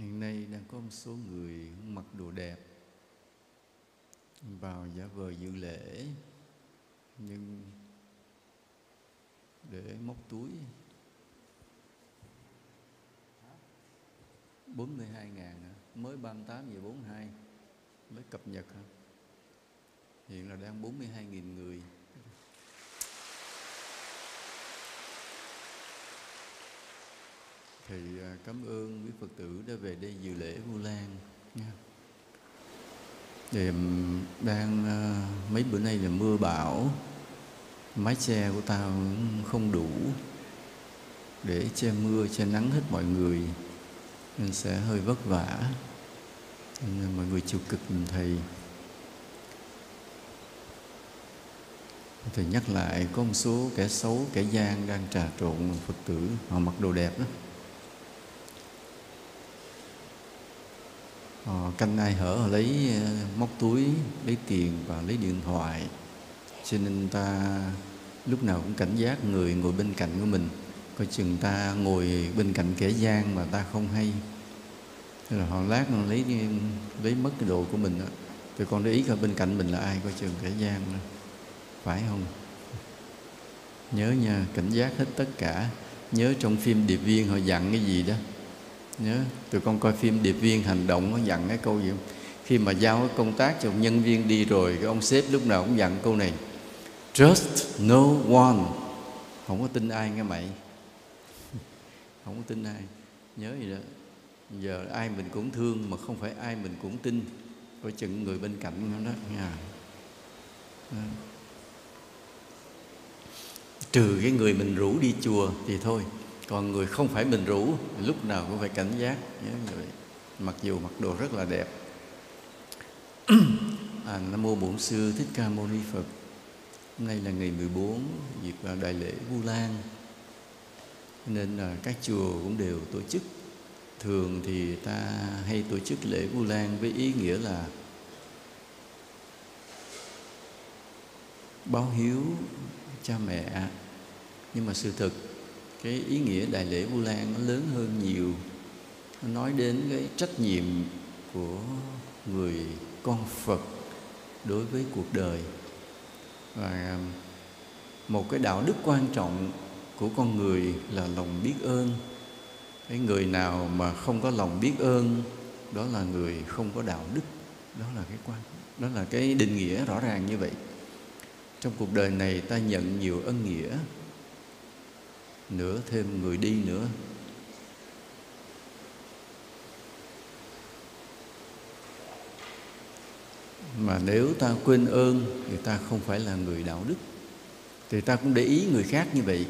hiện nay đang có một số người mặc đồ đẹp vào giả vờ dự lễ, nhưng để móc túi. 42 ngàn mới 38 giờ 42 mới cập nhật hả? hiện là đang 42.000 người. Thì à, cảm ơn quý Phật tử đã về đây dự lễ Vu Lan nha. Thì đang à, mấy bữa nay là mưa bão, mái che của tao không đủ để che mưa che nắng hết mọi người nên sẽ hơi vất vả. Nên mọi người chịu cực mình thầy. Thầy nhắc lại có một số kẻ xấu kẻ gian đang trà trộn phật tử họ mặc đồ đẹp đó. Họ canh ai hở họ lấy ờ, móc túi, lấy tiền và lấy điện thoại. Cho nên ta lúc nào cũng cảnh giác người ngồi bên cạnh của mình. Coi chừng ta ngồi bên cạnh kẻ gian mà ta không hay. Thế là họ lát nó lấy ờ, lấy mất cái đồ của mình đó thì con để ý coi bên cạnh mình là ai, coi chừng kẻ gian đó. phải không? Nhớ nha, cảnh giác hết tất cả. Nhớ trong phim điệp viên họ dặn cái gì đó nhớ, tụi con coi phim điệp viên hành động, nó dặn cái câu gì không? Khi mà giao cái công tác cho nhân viên đi rồi, cái ông sếp lúc nào cũng dặn câu này, trust no one. Không có tin ai nghe mày. Không có tin ai. Nhớ gì đó. Giờ ai mình cũng thương mà không phải ai mình cũng tin. Coi chừng người bên cạnh nó đó nha ờ. trừ cái người mình rủ đi chùa thì thôi còn người không phải mình rủ lúc nào cũng phải cảnh giác nhớ như vậy mặc dù mặc đồ rất là đẹp. À, nam mô bổn sư thích ca mâu ni phật. Hôm nay là ngày 14 dịp đại lễ vu lan. Nên là các chùa cũng đều tổ chức. Thường thì ta hay tổ chức lễ vu lan với ý nghĩa là báo hiếu cha mẹ. Nhưng mà sự thực cái ý nghĩa đại lễ vu lan nó lớn hơn nhiều. Nó nói đến cái trách nhiệm của người con phật đối với cuộc đời. Và một cái đạo đức quan trọng của con người là lòng biết ơn. Cái người nào mà không có lòng biết ơn, đó là người không có đạo đức. Đó là cái quan, đó là cái định nghĩa rõ ràng như vậy. Trong cuộc đời này ta nhận nhiều ân nghĩa nữa thêm người đi nữa. Mà nếu ta quên ơn thì ta không phải là người đạo đức. Thì ta cũng để ý người khác như vậy.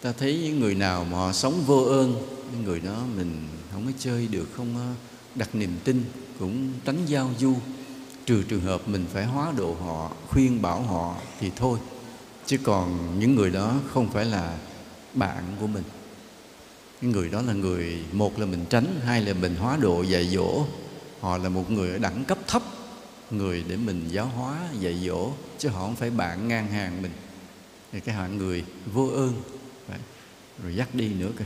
Ta thấy những người nào mà họ sống vô ơn, những người đó mình không có chơi được, không đặt niềm tin, cũng tránh giao du. Trừ trường hợp mình phải hóa độ họ, khuyên bảo họ thì thôi. Chứ còn những người đó không phải là bạn của mình. Cái người đó là người, một là mình tránh, hai là mình hóa độ, dạy dỗ. Họ là một người ở đẳng cấp thấp, người để mình giáo hóa, dạy dỗ, chứ họ không phải bạn ngang hàng mình. Thì cái hạng người vô ơn. Đấy. rồi dắt đi nữa kìa.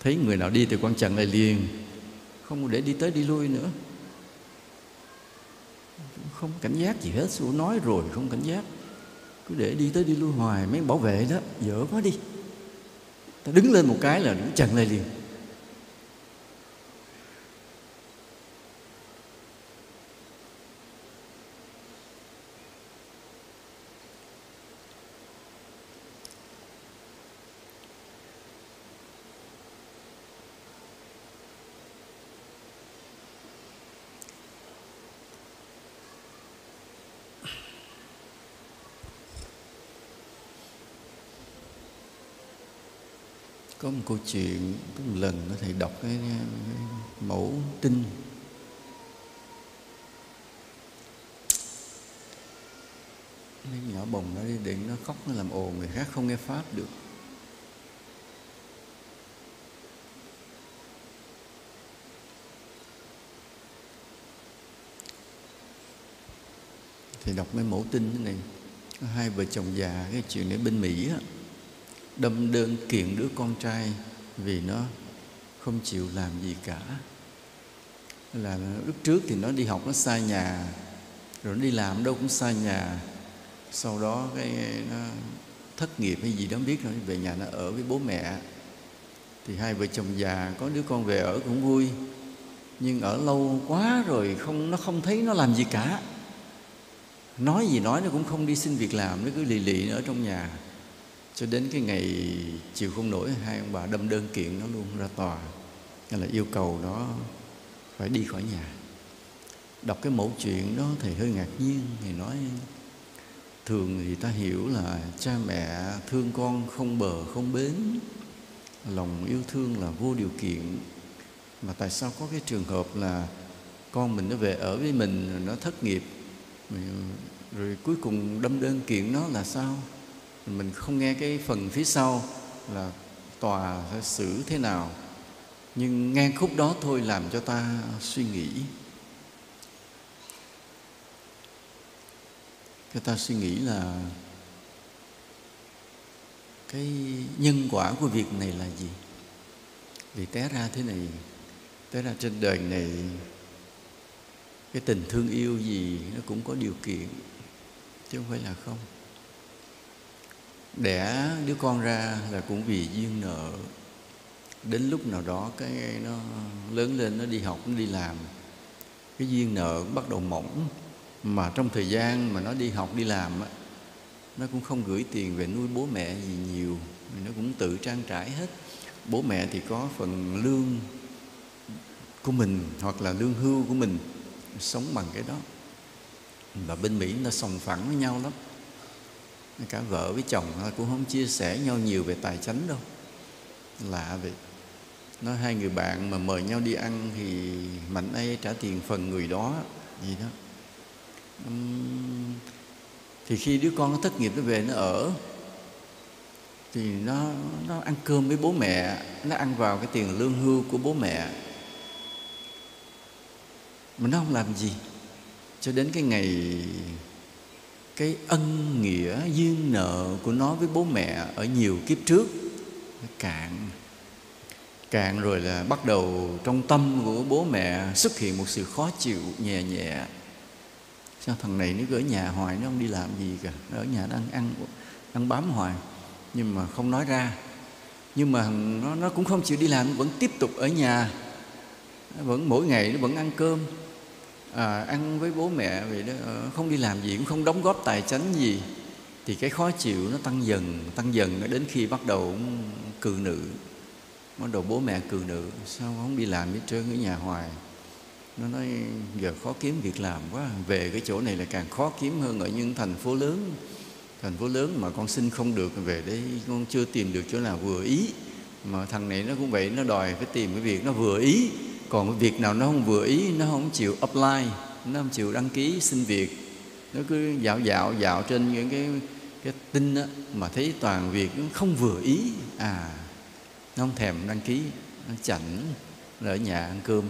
Thấy người nào đi thì quan trọng lại liền. Không để đi tới đi lui nữa. Không cảnh giác gì hết. Sư nói rồi không cảnh giác. Cứ để đi tới đi lui hoài, mấy bảo vệ đó, dở quá đi ta đứng lên một cái là đứng chặn lại liền. Có một câu chuyện có một lần nó thầy đọc cái, cái mẫu tinh. Cái nhỏ bồng nó đi định nó khóc nó làm ồn người khác không nghe pháp được. Thì đọc mấy mẫu tin thế này. Có hai vợ chồng già cái chuyện ở bên mỹ á đâm đơn kiện đứa con trai vì nó không chịu làm gì cả. Là lúc trước thì nó đi học, nó xa nhà, rồi nó đi làm đâu cũng xa nhà. Sau đó cái nó thất nghiệp hay gì đó biết rồi về nhà nó ở với bố mẹ. Thì hai vợ chồng già, có đứa con về ở cũng vui. Nhưng ở lâu quá rồi không, nó không thấy nó làm gì cả. Nói gì nói nó cũng không đi xin việc làm, nó cứ lì lì ở trong nhà cho đến cái ngày chịu không nổi, hai ông bà đâm đơn kiện nó luôn ra tòa. Nên là yêu cầu nó phải đi khỏi nhà. Đọc cái mẫu chuyện đó thầy hơi ngạc nhiên. Thầy nói, thường thì ta hiểu là cha mẹ thương con không bờ, không bến. Lòng yêu thương là vô điều kiện. Mà tại sao có cái trường hợp là con mình nó về ở với mình nó thất nghiệp rồi cuối cùng đâm đơn kiện nó là sao? Mình không nghe cái phần phía sau là tòa sẽ xử thế nào, nhưng nghe khúc đó thôi làm cho ta suy nghĩ. Cho ta suy nghĩ là cái nhân quả của việc này là gì? Vì té ra thế này, té ra trên đời này, cái tình thương yêu gì nó cũng có điều kiện, chứ không phải là không đẻ đứa con ra là cũng vì duyên nợ. Đến lúc nào đó cái nó lớn lên, nó đi học, nó đi làm, cái duyên nợ bắt đầu mỏng. Mà trong thời gian mà nó đi học, đi làm á, nó cũng không gửi tiền về nuôi bố mẹ gì nhiều nó cũng tự trang trải hết. Bố mẹ thì có phần lương của mình hoặc là lương hưu của mình, sống bằng cái đó. Và bên mỹ nó sòng phẳng với nhau lắm cả vợ với chồng cũng không chia sẻ nhau nhiều về tài chính đâu. Lạ vậy. Nói hai người bạn mà mời nhau đi ăn thì mạnh ai trả tiền phần người đó, gì đó. Thì khi đứa con nó thất nghiệp nó về nó ở, thì nó nó ăn cơm với bố mẹ, nó ăn vào cái tiền lương hưu của bố mẹ. Mà nó không làm gì. Cho đến cái ngày cái ân nghĩa duyên nợ của nó với bố mẹ ở nhiều kiếp trước. Nó cạn cạn rồi là bắt đầu trong tâm của bố mẹ xuất hiện một sự khó chịu nhẹ nhẹ. Sao thằng này nó cứ ở nhà hoài, nó không đi làm gì cả, nó ở nhà nó ăn ăn ăn bám hoài. Nhưng mà không nói ra. Nhưng mà nó nó cũng không chịu đi làm, vẫn tiếp tục ở nhà. Nó vẫn mỗi ngày nó vẫn ăn cơm à, ăn với bố mẹ vậy đó ờ, không đi làm gì cũng không đóng góp tài chánh gì. Thì cái khó chịu nó tăng dần tăng dần đến khi bắt đầu cừ nữ. Bắt đầu bố mẹ cừ nữ sao không đi làm hết trơn ở nhà hoài? Nó nói giờ khó kiếm việc làm quá về cái chỗ này là càng khó kiếm hơn ở những thành phố lớn. Thành phố lớn mà con xin không được về đây con chưa tìm được chỗ nào vừa ý. Mà thằng này nó cũng vậy nó đòi phải tìm cái việc nó vừa ý còn cái việc nào nó không vừa ý nó không chịu apply nó không chịu đăng ký xin việc nó cứ dạo dạo dạo trên những cái cái tin đó, mà thấy toàn việc nó không vừa ý. À nó không thèm đăng ký nó chảnh ở nhà ăn cơm.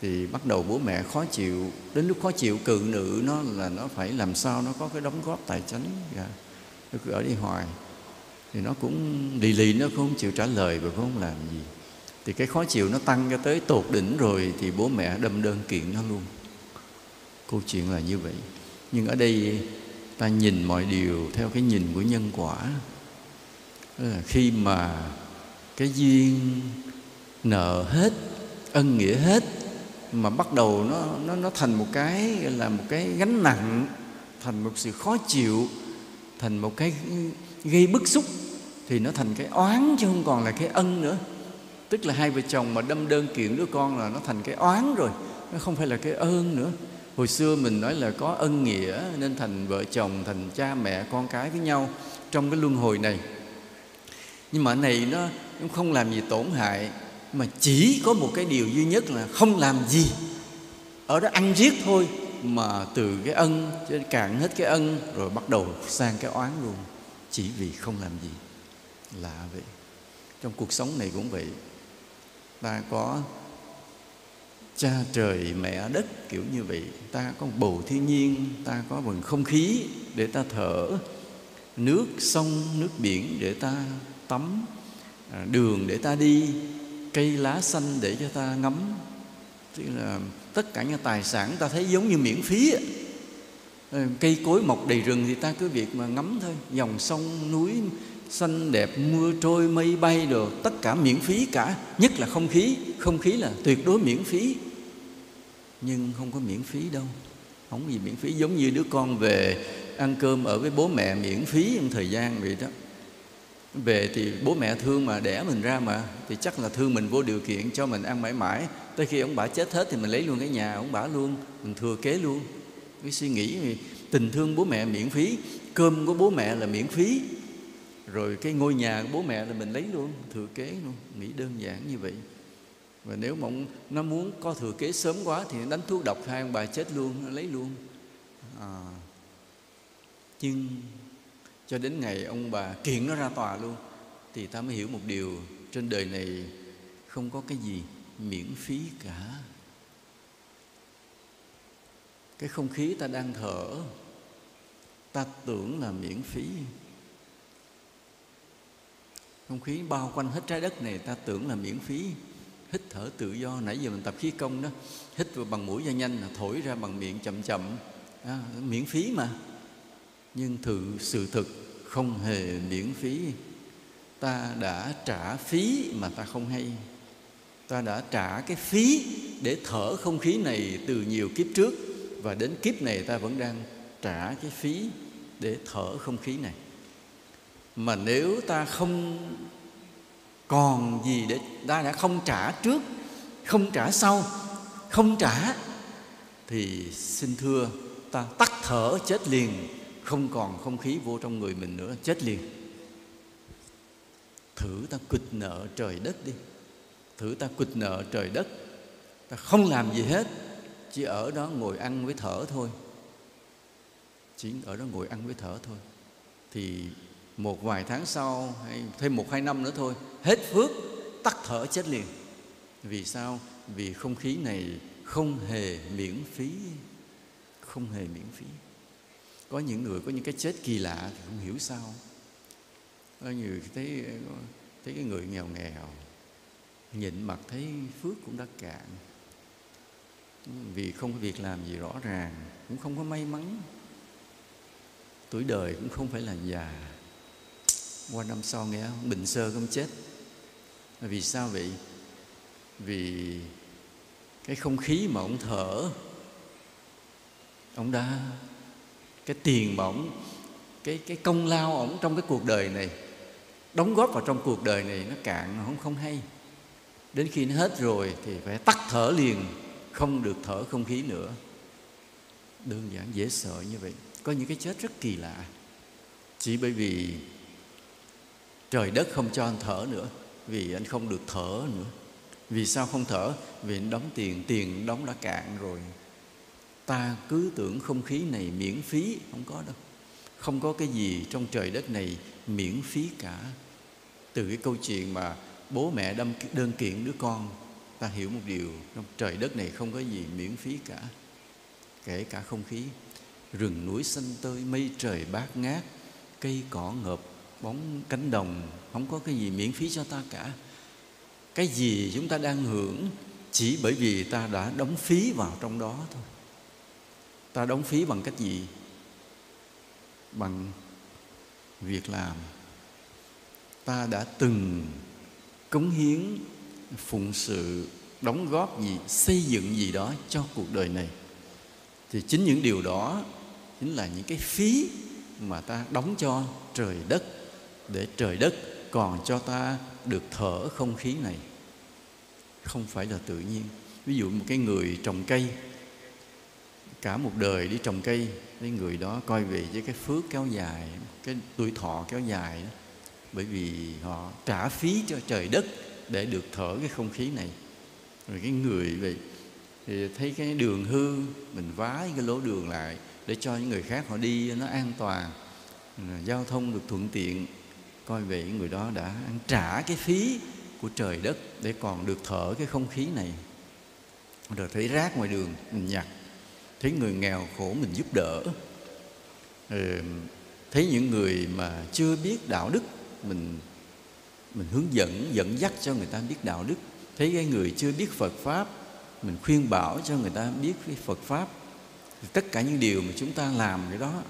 Thì bắt đầu bố mẹ khó chịu đến lúc khó chịu cự nữ nó là nó phải làm sao nó có cái đóng góp tài chính. Dạ. nó cứ ở đi hoài. Thì nó cũng lì lì nó không chịu trả lời và không làm gì thì cái khó chịu nó tăng cho tới tột đỉnh rồi thì bố mẹ đâm đơn kiện nó luôn. Câu chuyện là như vậy. Nhưng ở đây ta nhìn mọi điều theo cái nhìn của nhân quả. Là khi mà cái duyên nợ hết, ân nghĩa hết, mà bắt đầu nó nó nó thành một cái là một cái gánh nặng, thành một sự khó chịu, thành một cái gây bức xúc, thì nó thành cái oán chứ không còn là cái ân nữa tức là hai vợ chồng mà đâm đơn kiện đứa con là nó thành cái oán rồi, nó không phải là cái ơn nữa. Hồi xưa mình nói là có ân nghĩa nên thành vợ chồng, thành cha mẹ, con cái với nhau trong cái luân hồi này. Nhưng mà này nó không làm gì tổn hại, mà chỉ có một cái điều duy nhất là không làm gì. Ở đó ăn giết thôi, mà từ cái ân cho cạn hết cái ân, rồi bắt đầu sang cái oán luôn. Chỉ vì không làm gì lạ vậy. Trong cuộc sống này cũng vậy ta có cha trời, mẹ đất, kiểu như vậy. Ta có bầu thiên nhiên, ta có vần không khí để ta thở. Nước sông, nước biển để ta tắm. À, đường để ta đi, cây lá xanh để cho ta ngắm. Tức là tất cả những tài sản ta thấy giống như miễn phí ờ, cây cối mọc đầy rừng thì ta cứ việc mà ngắm thôi. Dòng sông, núi xanh đẹp, mưa trôi, mây bay đồ, tất cả miễn phí cả. Nhất là không khí. Không khí là tuyệt đối miễn phí. Nhưng không có miễn phí đâu. Không gì miễn phí. Giống như đứa con về ăn cơm ở với bố mẹ miễn phí trong thời gian vậy đó. Về thì bố mẹ thương mà, đẻ mình ra mà, thì chắc là thương mình vô điều kiện cho mình ăn mãi mãi. Tới khi ông bà chết hết thì mình lấy luôn cái nhà, ông bà luôn, mình thừa kế luôn. Cái suy nghĩ, tình thương bố mẹ miễn phí, cơm của bố mẹ là miễn phí rồi cái ngôi nhà của bố mẹ là mình lấy luôn thừa kế luôn. Nghĩ đơn giản như vậy. Và nếu mà nó muốn có thừa kế sớm quá thì đánh thuốc độc hai ông bà chết luôn nó lấy luôn. À, nhưng cho đến ngày ông bà kiện nó ra tòa luôn thì ta mới hiểu một điều. Trên đời này không có cái gì miễn phí cả. Cái không khí ta đang thở ta tưởng là miễn phí không khí bao quanh hết trái đất này ta tưởng là miễn phí. Hít thở tự do nãy giờ mình tập khí công đó. Hít vào bằng mũi nhanh nhanh thổi ra bằng miệng chậm chậm. À, miễn phí mà. Nhưng thử sự thực không hề miễn phí. Ta đã trả phí mà ta không hay. Ta đã trả cái phí để thở không khí này từ nhiều kiếp trước. Và đến kiếp này ta vẫn đang trả cái phí để thở không khí này mà nếu ta không còn gì để, ta đã không trả trước, không trả sau, không trả, thì xin thưa, ta tắt thở chết liền, không còn không khí vô trong người mình nữa, chết liền. Thử ta quỵt nợ trời đất đi, thử ta quỵt nợ trời đất. Ta không làm gì hết, chỉ ở đó ngồi ăn với thở thôi. Chỉ ở đó ngồi ăn với thở thôi. Thì một vài tháng sau, hay thêm một hai năm nữa thôi, hết phước, tắt thở chết liền. Vì sao? Vì không khí này không hề miễn phí. Không hề miễn phí. Có những người có những cái chết kỳ lạ thì không hiểu sao. Có nhiều thấy thấy cái người nghèo nghèo, nhịn mặt thấy phước cũng đã cạn. Vì không có việc làm gì rõ ràng, cũng không có may mắn. Tuổi đời cũng không phải là già qua năm sau nghe bình sơ không chết. Vì sao vậy? Vì cái không khí mà ông thở, ông đã, cái tiền mà ông, cái cái công lao ông trong cái cuộc đời này, đóng góp vào trong cuộc đời này nó cạn nó không không hay. Đến khi nó hết rồi thì phải tắt thở liền, không được thở không khí nữa. Đơn giản dễ sợ như vậy. Có những cái chết rất kỳ lạ. Chỉ bởi vì trời đất không cho anh thở nữa, vì anh không được thở nữa. Vì sao không thở? Vì anh đóng tiền tiền đóng đã cạn rồi. Ta cứ tưởng không khí này miễn phí, không có đâu. Không có cái gì trong trời đất này miễn phí cả. Từ cái câu chuyện mà bố mẹ đâm đơn kiện đứa con, ta hiểu một điều, trong trời đất này không có gì miễn phí cả, kể cả không khí. Rừng núi xanh tươi mây trời bát ngát, cây cỏ ngợp bóng cánh đồng, không có cái gì miễn phí cho ta cả. Cái gì chúng ta đang hưởng chỉ bởi vì ta đã đóng phí vào trong đó thôi. Ta đóng phí bằng cách gì? Bằng việc làm. Ta đã từng cống hiến phụng sự, đóng góp gì, xây dựng gì đó cho cuộc đời này. Thì chính những điều đó chính là những cái phí mà ta đóng cho trời đất để trời đất còn cho ta được thở không khí này. Không phải là tự nhiên. Ví dụ một cái người trồng cây, cả một đời đi trồng cây, cái người đó coi về với cái phước kéo dài, cái tuổi thọ kéo dài đó. Bởi vì họ trả phí cho trời đất để được thở cái không khí này. Rồi cái người vậy, thì thấy cái đường hư, mình vá cái lỗ đường lại để cho những người khác họ đi nó an toàn, giao thông được thuận tiện coi vậy người đó đã ăn trả cái phí của trời đất để còn được thở cái không khí này. Rồi thấy rác ngoài đường mình nhặt. Thấy người nghèo khổ mình giúp đỡ. Ừ, thấy những người mà chưa biết đạo đức mình mình hướng dẫn dẫn dắt cho người ta biết đạo đức. Thấy cái người chưa biết Phật pháp mình khuyên bảo cho người ta biết cái phật pháp. Thì tất cả những điều mà chúng ta làm cái đó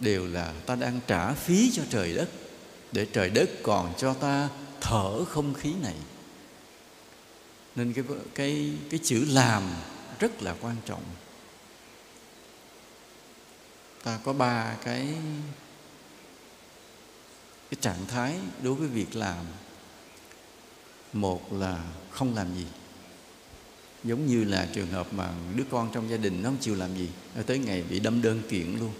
đều là ta đang trả phí cho trời đất để trời đất còn cho ta thở không khí này. Nên cái cái cái chữ làm rất là quan trọng. Ta có ba cái cái trạng thái đối với việc làm. Một là không làm gì. Giống như là trường hợp mà đứa con trong gia đình nó không chịu làm gì tới ngày bị đâm đơn kiện luôn.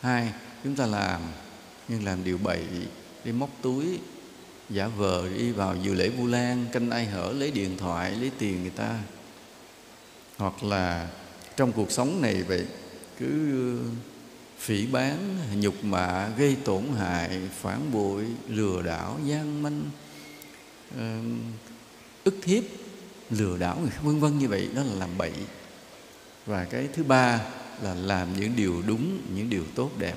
Hai, chúng ta làm nhưng làm điều bậy đi móc túi, giả vờ đi vào dự lễ vu lan, canh ai hở lấy điện thoại, lấy tiền người ta. Hoặc là trong cuộc sống này vậy, cứ uh, phỉ bán, nhục mạ, gây tổn hại, phản bội, lừa đảo, gian manh ức hiếp, lừa đảo người khác, vân vân như vậy, đó là làm bậy. Và cái thứ ba là làm những điều đúng, những điều tốt đẹp.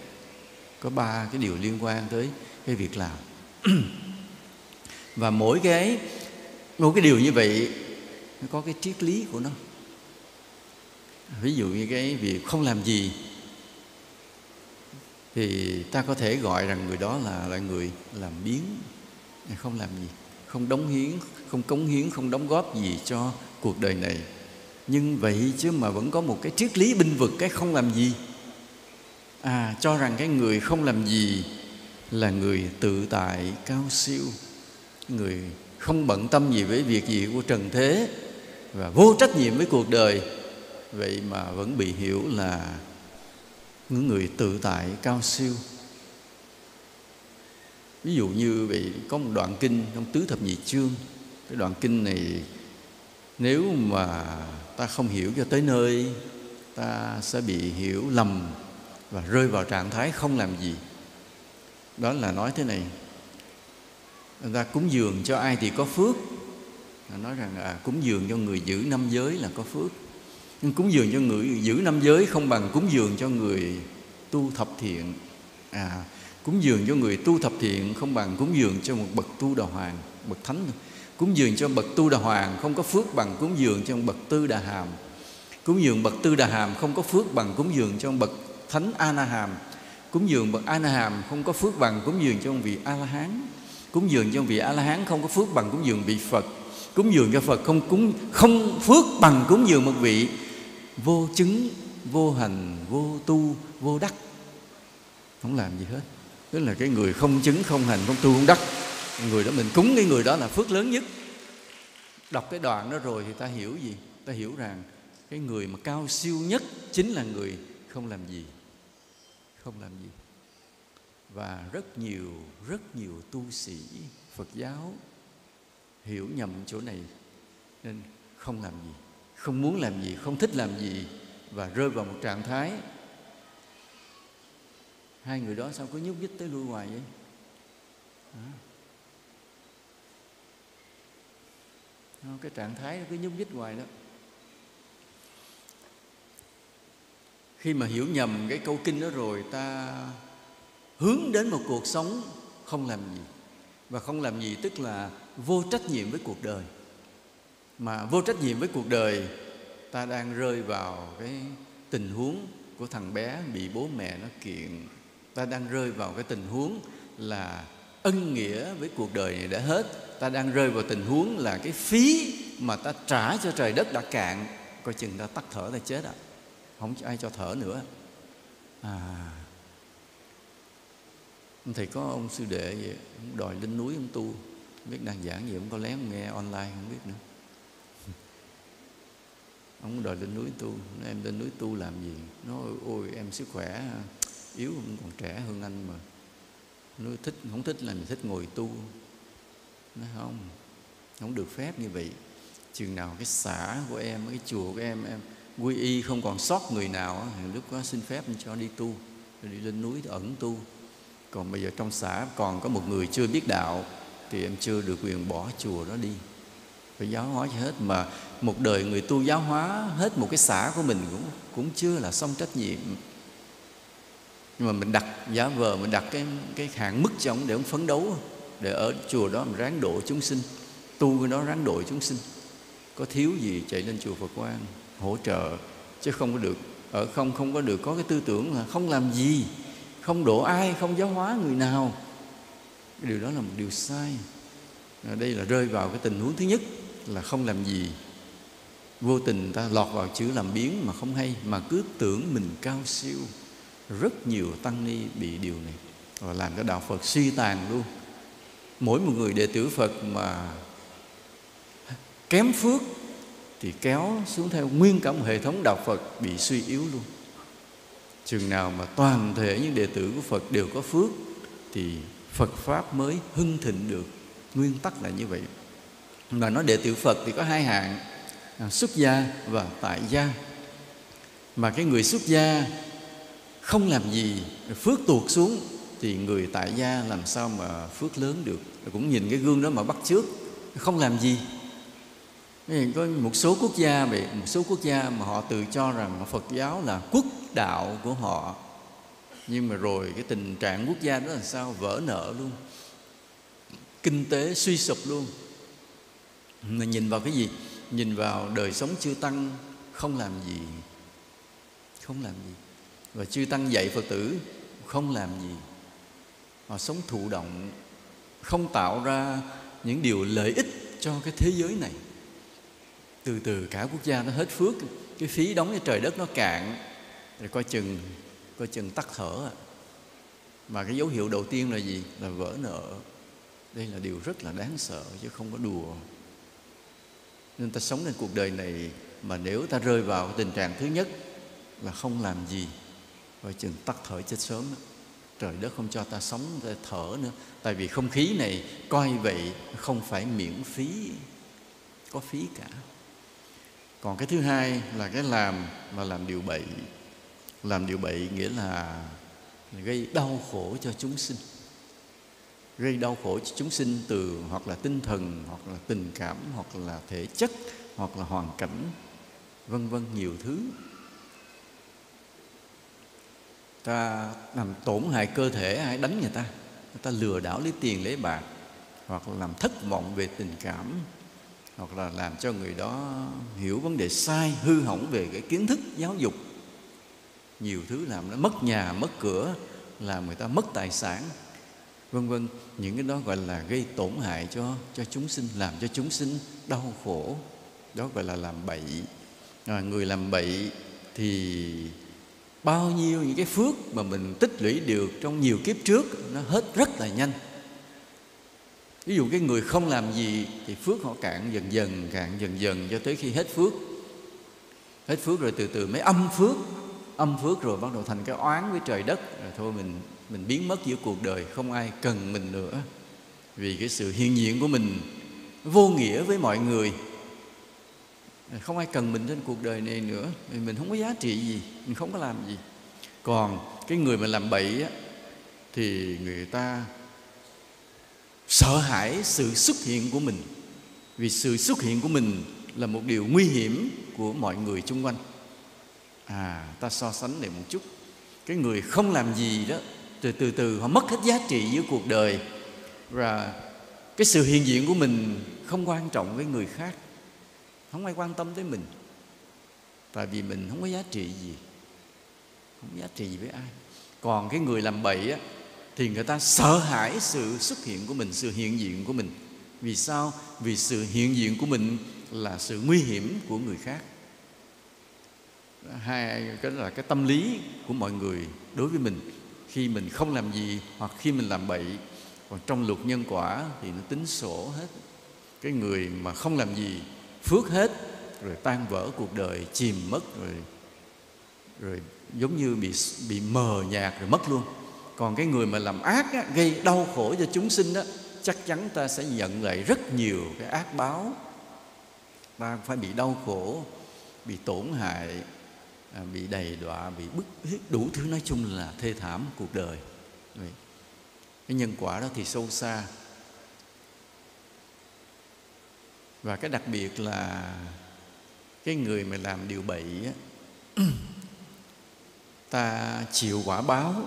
Có ba cái điều liên quan tới cái việc làm. Và mỗi cái mỗi cái điều như vậy, nó có cái triết lý của nó. Ví dụ như cái việc không làm gì, thì ta có thể gọi rằng người đó là là người làm biến không làm gì, không đóng hiến, không cống hiến, không đóng góp gì cho cuộc đời này. Nhưng vậy chứ mà vẫn có một cái triết lý binh vực, cái không làm gì. À cho rằng cái người không làm gì là người tự tại cao siêu, người không bận tâm gì với việc gì của trần thế và vô trách nhiệm với cuộc đời. Vậy mà vẫn bị hiểu là những người tự tại cao siêu. Ví dụ như vậy, có một đoạn kinh trong tứ thập nhị chương. Cái đoạn kinh này, nếu mà ta không hiểu cho tới nơi, ta sẽ bị hiểu lầm và rơi vào trạng thái không làm gì đó là nói thế này. Người ta cúng dường cho ai thì có phước. Nói rằng à, cúng dường cho người giữ năm giới là có phước. Nhưng cúng dường cho người giữ năm giới không bằng cúng dường cho người tu thập thiện. À cúng dường cho người tu thập thiện không bằng cúng dường cho một bậc tu đà hoàng bậc thánh cúng dường cho bậc tu đà hoàng không có phước bằng cúng dường cho một bậc tư đà hàm. Cúng dường bậc tư đà hàm không có phước bằng cúng dường cho một bậc thánh a na hàm cúng dường bậc a la hàm không có phước bằng cúng dường cho ông vị a la hán cúng dường cho ông vị a la hán không có phước bằng cúng dường vị phật. Cúng dường cho phật không cúng, không phước bằng cúng dường một vị vô chứng, vô hành, vô tu, vô đắc. Không làm gì hết. Tức là cái người không chứng, không hành, không tu, không đắc. Người đó mình cúng cái người đó là phước lớn nhất. Đọc cái đoạn đó rồi thì ta hiểu gì? Ta hiểu rằng cái người mà cao siêu nhất chính là người không làm gì không làm gì. Và rất nhiều rất nhiều tu sĩ phật giáo hiểu nhầm chỗ này, nên không làm gì, không muốn làm gì, không thích làm gì và rơi vào một trạng thái. Hai người đó sao cứ nhúc nhích tới lui hoài vậy? À. cái trạng thái nó cứ nhúc nhích hoài đó. Khi mà hiểu nhầm cái câu kinh đó rồi, ta hướng đến một cuộc sống không làm gì. Và không làm gì tức là vô trách nhiệm với cuộc đời. Mà vô trách nhiệm với cuộc đời, ta đang rơi vào cái tình huống của thằng bé bị bố mẹ nó kiện. Ta đang rơi vào cái tình huống là ân nghĩa với cuộc đời này đã hết. Ta đang rơi vào tình huống là cái phí mà ta trả cho trời đất đã cạn. Coi chừng ta tắt thở ta chết à không ai cho thở nữa. À. Thầy có ông sư đệ vậy ông đòi lên núi ông tu. Không biết đang giảng gì ông có lén nghe online, không biết nữa. Ông đòi lên núi tu. Em lên núi tu làm gì? Nó ôi, em sức khỏe yếu còn trẻ hơn anh mà. Nó thích, không thích là mình thích ngồi tu. Nó không không được phép như vậy. Chừng nào cái xã của em, cái chùa của em em quy y không còn sót người nào thì lúc đó xin phép cho đi tu rồi đi lên núi ẩn tu. Còn bây giờ trong xã còn có một người chưa biết đạo, thì em chưa được quyền bỏ chùa đó đi. Phải giáo hóa cho hết, mà một đời người tu giáo hóa hết một cái xã của mình cũng cũng chưa là xong trách nhiệm. Nhưng mà mình đặt giá vờ, mình đặt cái cái hạn mức cho ông để ông phấn đấu, để ở chùa đó mình ráng độ chúng sinh, tu cái đó ráng độ chúng sinh. Có thiếu gì chạy lên chùa Phật Quang hỗ trợ, chứ không có được ở không không có được có cái tư tưởng là không làm gì, không đổ ai, không giáo hóa người nào. Cái điều đó là một điều sai. Ở đây là rơi vào cái tình huống thứ nhất là không làm gì. Vô tình ta lọt vào chữ làm biến mà không hay, mà cứ tưởng mình cao siêu. Rất nhiều tăng ni bị điều này. Và làm cho đạo Phật suy tàn luôn. Mỗi một người đệ tử Phật mà kém phước thì kéo xuống theo nguyên cả một hệ thống đạo Phật bị suy yếu luôn. Chừng nào mà toàn thể những đệ tử của Phật đều có phước, thì Phật pháp mới hưng thịnh được. Nguyên tắc là như vậy. Mà nói đệ tử Phật thì có hai hạng à, xuất gia và tại gia. Mà cái người xuất gia không làm gì phước tuột xuống, thì người tại gia làm sao mà phước lớn được? Cũng nhìn cái gương đó mà bắt trước không làm gì có một số quốc gia bị, một số quốc gia mà họ tự cho rằng Phật giáo là quốc đạo của họ. Nhưng mà rồi cái tình trạng quốc gia đó là sao? Vỡ nợ luôn. Kinh tế suy sụp luôn. Mà nhìn vào cái gì? Nhìn vào đời sống chưa tăng, không làm gì. Không làm gì. Và chưa tăng dạy phật tử, không làm gì. Họ sống thụ động, không tạo ra những điều lợi ích cho cái thế giới này từ từ cả quốc gia nó hết phước. Cái phí đóng cho trời đất nó cạn. Rồi coi chừng coi chừng tắt thở à. mà cái dấu hiệu đầu tiên là gì? Là vỡ nợ. Đây là điều rất là đáng sợ chứ không có đùa. Nên ta sống trên cuộc đời này mà nếu ta rơi vào tình trạng thứ nhất là không làm gì, coi chừng tắt thở chết sớm đó. trời đất không cho ta sống, ta thở nữa. Tại vì không khí này, coi vậy, không phải miễn phí, có phí cả còn cái thứ hai là cái làm, mà làm điều bậy. Làm điều bậy nghĩa là gây đau khổ cho chúng sinh. Gây đau khổ cho chúng sinh từ hoặc là tinh thần, hoặc là tình cảm, hoặc là thể chất, hoặc là hoàn cảnh, vân vân nhiều thứ. Ta làm tổn hại cơ thể, ai đánh người ta? Người ta lừa đảo lấy tiền lấy bạc, hoặc là làm thất vọng về tình cảm hoặc là làm cho người đó hiểu vấn đề sai hư hỏng về cái kiến thức giáo dục. Nhiều thứ làm nó mất nhà mất cửa làm người ta mất tài sản vân vân. Những cái đó gọi là gây tổn hại cho cho chúng sinh làm cho chúng sinh đau khổ. Đó gọi là làm bậy. À, người làm bậy thì bao nhiêu những cái phước mà mình tích lũy được trong nhiều kiếp trước nó hết rất là nhanh ví dụ cái người không làm gì thì phước họ cạn dần dần cạn dần dần cho tới khi hết phước. Hết phước rồi từ từ mới âm phước. Âm phước rồi bắt đầu thành cái oán với trời đất. Rồi thôi mình mình biến mất giữa cuộc đời không ai cần mình nữa. Vì cái sự hiện diện của mình vô nghĩa với mọi người. Không ai cần mình trên cuộc đời này nữa. Vì mình không có giá trị gì mình không có làm gì. Còn cái người mà làm bậy á, thì người ta sợ hãi sự xuất hiện của mình. Vì sự xuất hiện của mình là một điều nguy hiểm của mọi người xung quanh. À ta so sánh này một chút. Cái người không làm gì đó, từ từ từ họ mất hết giá trị với cuộc đời. Và cái sự hiện diện của mình không quan trọng với người khác. Không ai quan tâm tới mình. Tại vì mình không có giá trị gì. Không có giá trị gì với ai. Còn cái người làm bậy á thì người ta sợ hãi sự xuất hiện của mình, sự hiện diện của mình. Vì sao? Vì sự hiện diện của mình là sự nguy hiểm của người khác. Hai, cái là cái tâm lý của mọi người đối với mình. Khi mình không làm gì hoặc khi mình làm bậy, còn trong luật nhân quả thì nó tính sổ hết. Cái người mà không làm gì, phước hết, rồi tan vỡ cuộc đời, chìm mất, rồi rồi giống như bị bị mờ nhạt, rồi mất luôn còn cái người mà làm ác á, gây đau khổ cho chúng sinh đó chắc chắn ta sẽ nhận lại rất nhiều cái ác báo. Ta phải bị đau khổ bị tổn hại à, bị đầy đọa bị bức hiếp đủ thứ nói chung là thê thảm cuộc đời. Cái nhân quả đó thì sâu xa. Và cái đặc biệt là cái người mà làm điều bậy á, ta chịu quả báo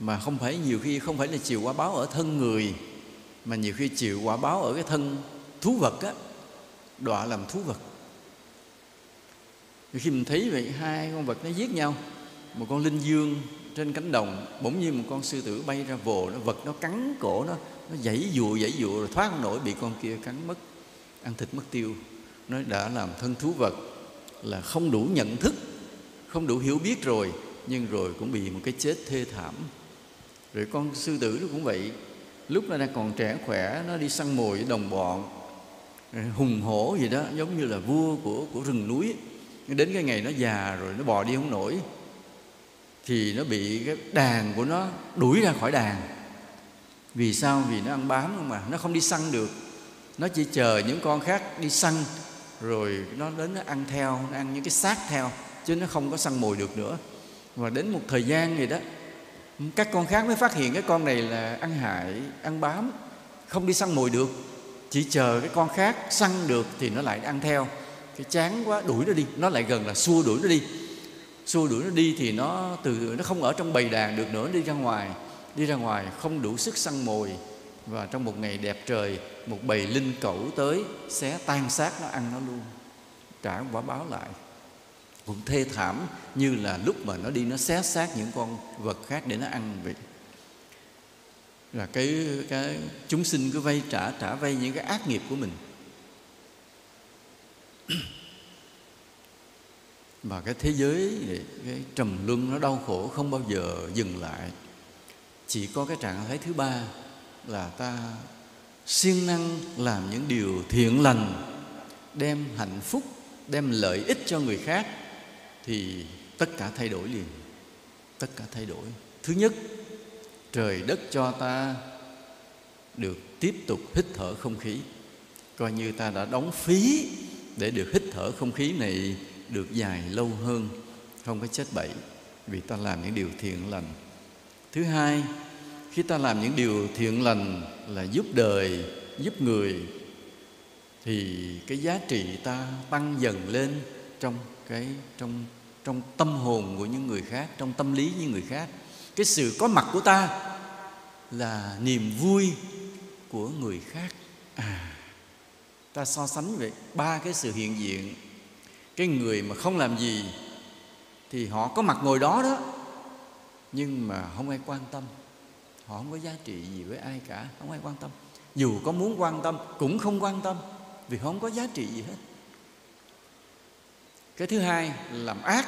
mà không phải nhiều khi không phải là chịu quả báo ở thân người, mà nhiều khi chịu quả báo ở cái thân thú vật á, đọa làm thú vật. Thì khi mình thấy vậy, hai con vật nó giết nhau. Một con linh dương trên cánh đồng, bỗng nhiên một con sư tử bay ra vồ, nó vật nó cắn cổ nó nó giãy dụa giãy dụa rồi thoát không nổi, bị con kia cắn mất, ăn thịt mất tiêu. Nó đã làm thân thú vật là không đủ nhận thức, không đủ hiểu biết rồi, nhưng rồi cũng bị một cái chết thê thảm rồi con sư tử nó cũng vậy. Lúc nó đang còn trẻ khỏe, nó đi săn mồi với đồng bọn hùng hổ gì đó, giống như là vua của của rừng núi. Đến cái ngày nó già rồi, nó bò đi không nổi, thì nó bị cái đàn của nó đuổi ra khỏi đàn. Vì sao? Vì nó ăn bám không mà, nó không đi săn được. Nó chỉ chờ những con khác đi săn, rồi nó đến nó ăn theo, nó ăn những cái xác theo, chứ nó không có săn mồi được nữa. Và đến một thời gian gì đó các con khác mới phát hiện cái con này là ăn hại, ăn bám, không đi săn mồi được. Chỉ chờ cái con khác săn được thì nó lại ăn theo. Cái chán quá, đuổi nó đi. Nó lại gần là xua đuổi nó đi. Xua đuổi nó đi thì nó từ, nó không ở trong bầy đàn được nữa đi ra ngoài. Đi ra ngoài không đủ sức săn mồi. Và trong một ngày đẹp trời, một bầy linh cẩu tới, xé tan xác nó, ăn nó luôn. Trả quả báo lại cũng thê thảm như là lúc mà nó đi nó xé xác những con vật khác để nó ăn vậy. Là cái cái chúng sinh cứ vay trả trả vay những cái ác nghiệp của mình. Và cái thế giới, cái trầm luân nó đau khổ không bao giờ dừng lại. Chỉ có cái trạng thái thứ ba là ta siêng năng làm những điều thiện lành, đem hạnh phúc, đem lợi ích cho người khác thì tất cả thay đổi liền. Tất cả thay đổi. Thứ nhất, trời đất cho ta được tiếp tục hít thở không khí. Coi như ta đã đóng phí để được hít thở không khí này được dài lâu hơn, không có chết bậy vì ta làm những điều thiện lành. Thứ hai, khi ta làm những điều thiện lành là giúp đời, giúp người, thì cái giá trị ta tăng dần lên trong cái, trong trong tâm hồn của những người khác, trong tâm lý những người khác. Cái sự có mặt của ta là niềm vui của người khác. À ta so sánh vậy ba cái sự hiện diện. Cái người mà không làm gì thì họ có mặt ngồi đó đó, nhưng mà không ai quan tâm. Họ không có giá trị gì với ai cả, không ai quan tâm. Dù có muốn quan tâm cũng không quan tâm, vì họ không có giá trị gì hết cái thứ hai làm ác.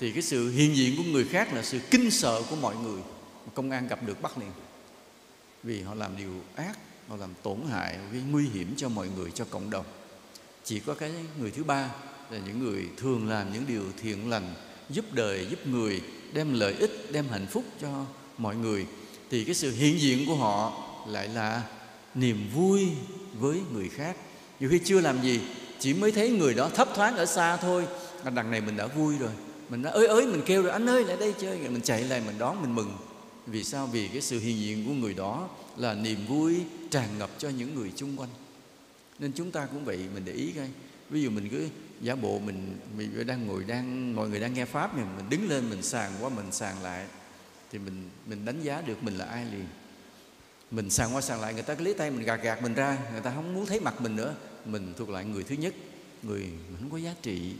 Thì cái sự hiện diện của người khác là sự kinh sợ của mọi người công an gặp được bắt liền. Vì họ làm điều ác, họ làm tổn hại, gây nguy hiểm cho mọi người, cho cộng đồng. Chỉ có cái người thứ ba là những người thường làm những điều thiện lành, giúp đời, giúp người, đem lợi ích, đem hạnh phúc cho mọi người. Thì cái sự hiện diện của họ lại là niềm vui với người khác. Nhiều khi chưa làm gì chỉ mới thấy người đó thấp thoáng ở xa thôi. Mà đằng này mình đã vui rồi. Mình nói, ơi ơi, mình kêu rồi, anh ơi, lại đây chơi. Rồi mình chạy lại, mình đón, mình mừng. Vì sao? Vì cái sự hiện diện của người đó là niềm vui tràn ngập cho những người chung quanh. Nên chúng ta cũng vậy, mình để ý coi. Ví dụ mình cứ giả bộ mình mình đang ngồi, đang, mọi người đang nghe pháp mình mình đứng lên, mình sàng qua, mình sàng lại. Thì mình mình đánh giá được mình là ai liền. Mình sàng qua, sàng lại, người ta cứ lấy tay mình gạt gạt mình ra, người ta không muốn thấy mặt mình nữa mình thuộc lại người thứ nhất, người mình không có giá trị.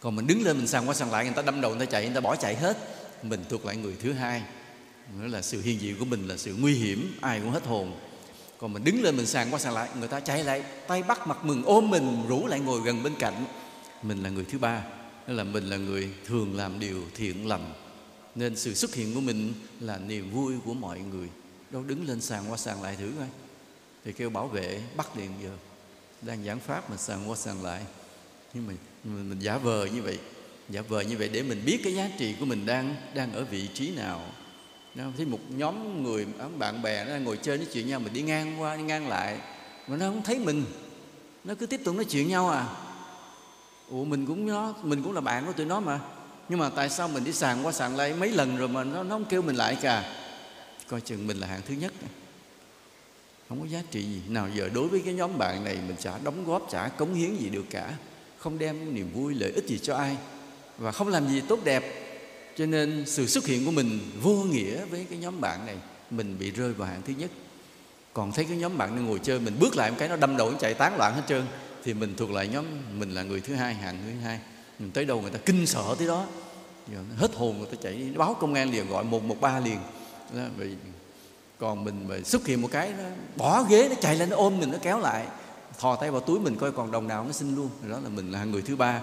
Còn mình đứng lên mình sàng qua sàng lại, người ta đâm đầu, người ta chạy, người ta bỏ chạy hết. Mình thuộc lại người thứ hai. Nữa là sự hiện diện của mình, là sự nguy hiểm, ai cũng hết hồn. Còn mình đứng lên mình sàng qua sàng lại, người ta chạy lại, tay bắt mặt mừng, ôm mình, rủ lại ngồi gần bên cạnh. Mình là người thứ ba, đó là mình là người thường làm điều thiện lành. Nên sự xuất hiện của mình là niềm vui của mọi người. Đâu đứng lên sàng qua sàng lại thử coi thì kêu bảo vệ bắt liền giờ. Đang giảng pháp mà sàng qua sàng lại. Nhưng mà mình, mình giả vờ như vậy giả vờ như vậy để mình biết cái giá trị của mình đang đang ở vị trí nào. Nó thấy một nhóm người bạn bè nó đang ngồi chơi nói chuyện nhau mình đi ngang qua đi ngang lại. Mà nó không thấy mình. Nó cứ tiếp tục nói chuyện nhau à. Ủa mình cũng nó mình cũng là bạn của tụi nó mà. Nhưng mà tại sao mình đi sàn qua sàn lại mấy lần rồi mà nó, nó không kêu mình lại cả? Coi chừng mình là hạng thứ nhất không có giá trị gì. Nào giờ đối với cái nhóm bạn này mình chả đóng góp chả cống hiến gì được cả. Không đem niềm vui lợi ích gì cho ai. Và không làm gì tốt đẹp. Cho nên sự xuất hiện của mình vô nghĩa với cái nhóm bạn này mình bị rơi vào hạng thứ nhất. Còn thấy cái nhóm bạn nó ngồi chơi mình bước lại một cái nó đâm đầu nó chạy tán loạn hết trơn thì mình thuộc lại nhóm mình là người thứ hai hạng thứ hai. Mình tới đâu người ta kinh sợ tới đó. Giờ hết hồn người ta chạy báo công an liền gọi một một ba liền. Đó, vì còn mình mà xuất hiện một cái nó bỏ ghế, nó chạy lên, nó ôm mình, nó kéo lại. Thò tay vào túi mình coi còn đồng nào nó xin luôn. Đó là mình là người thứ ba.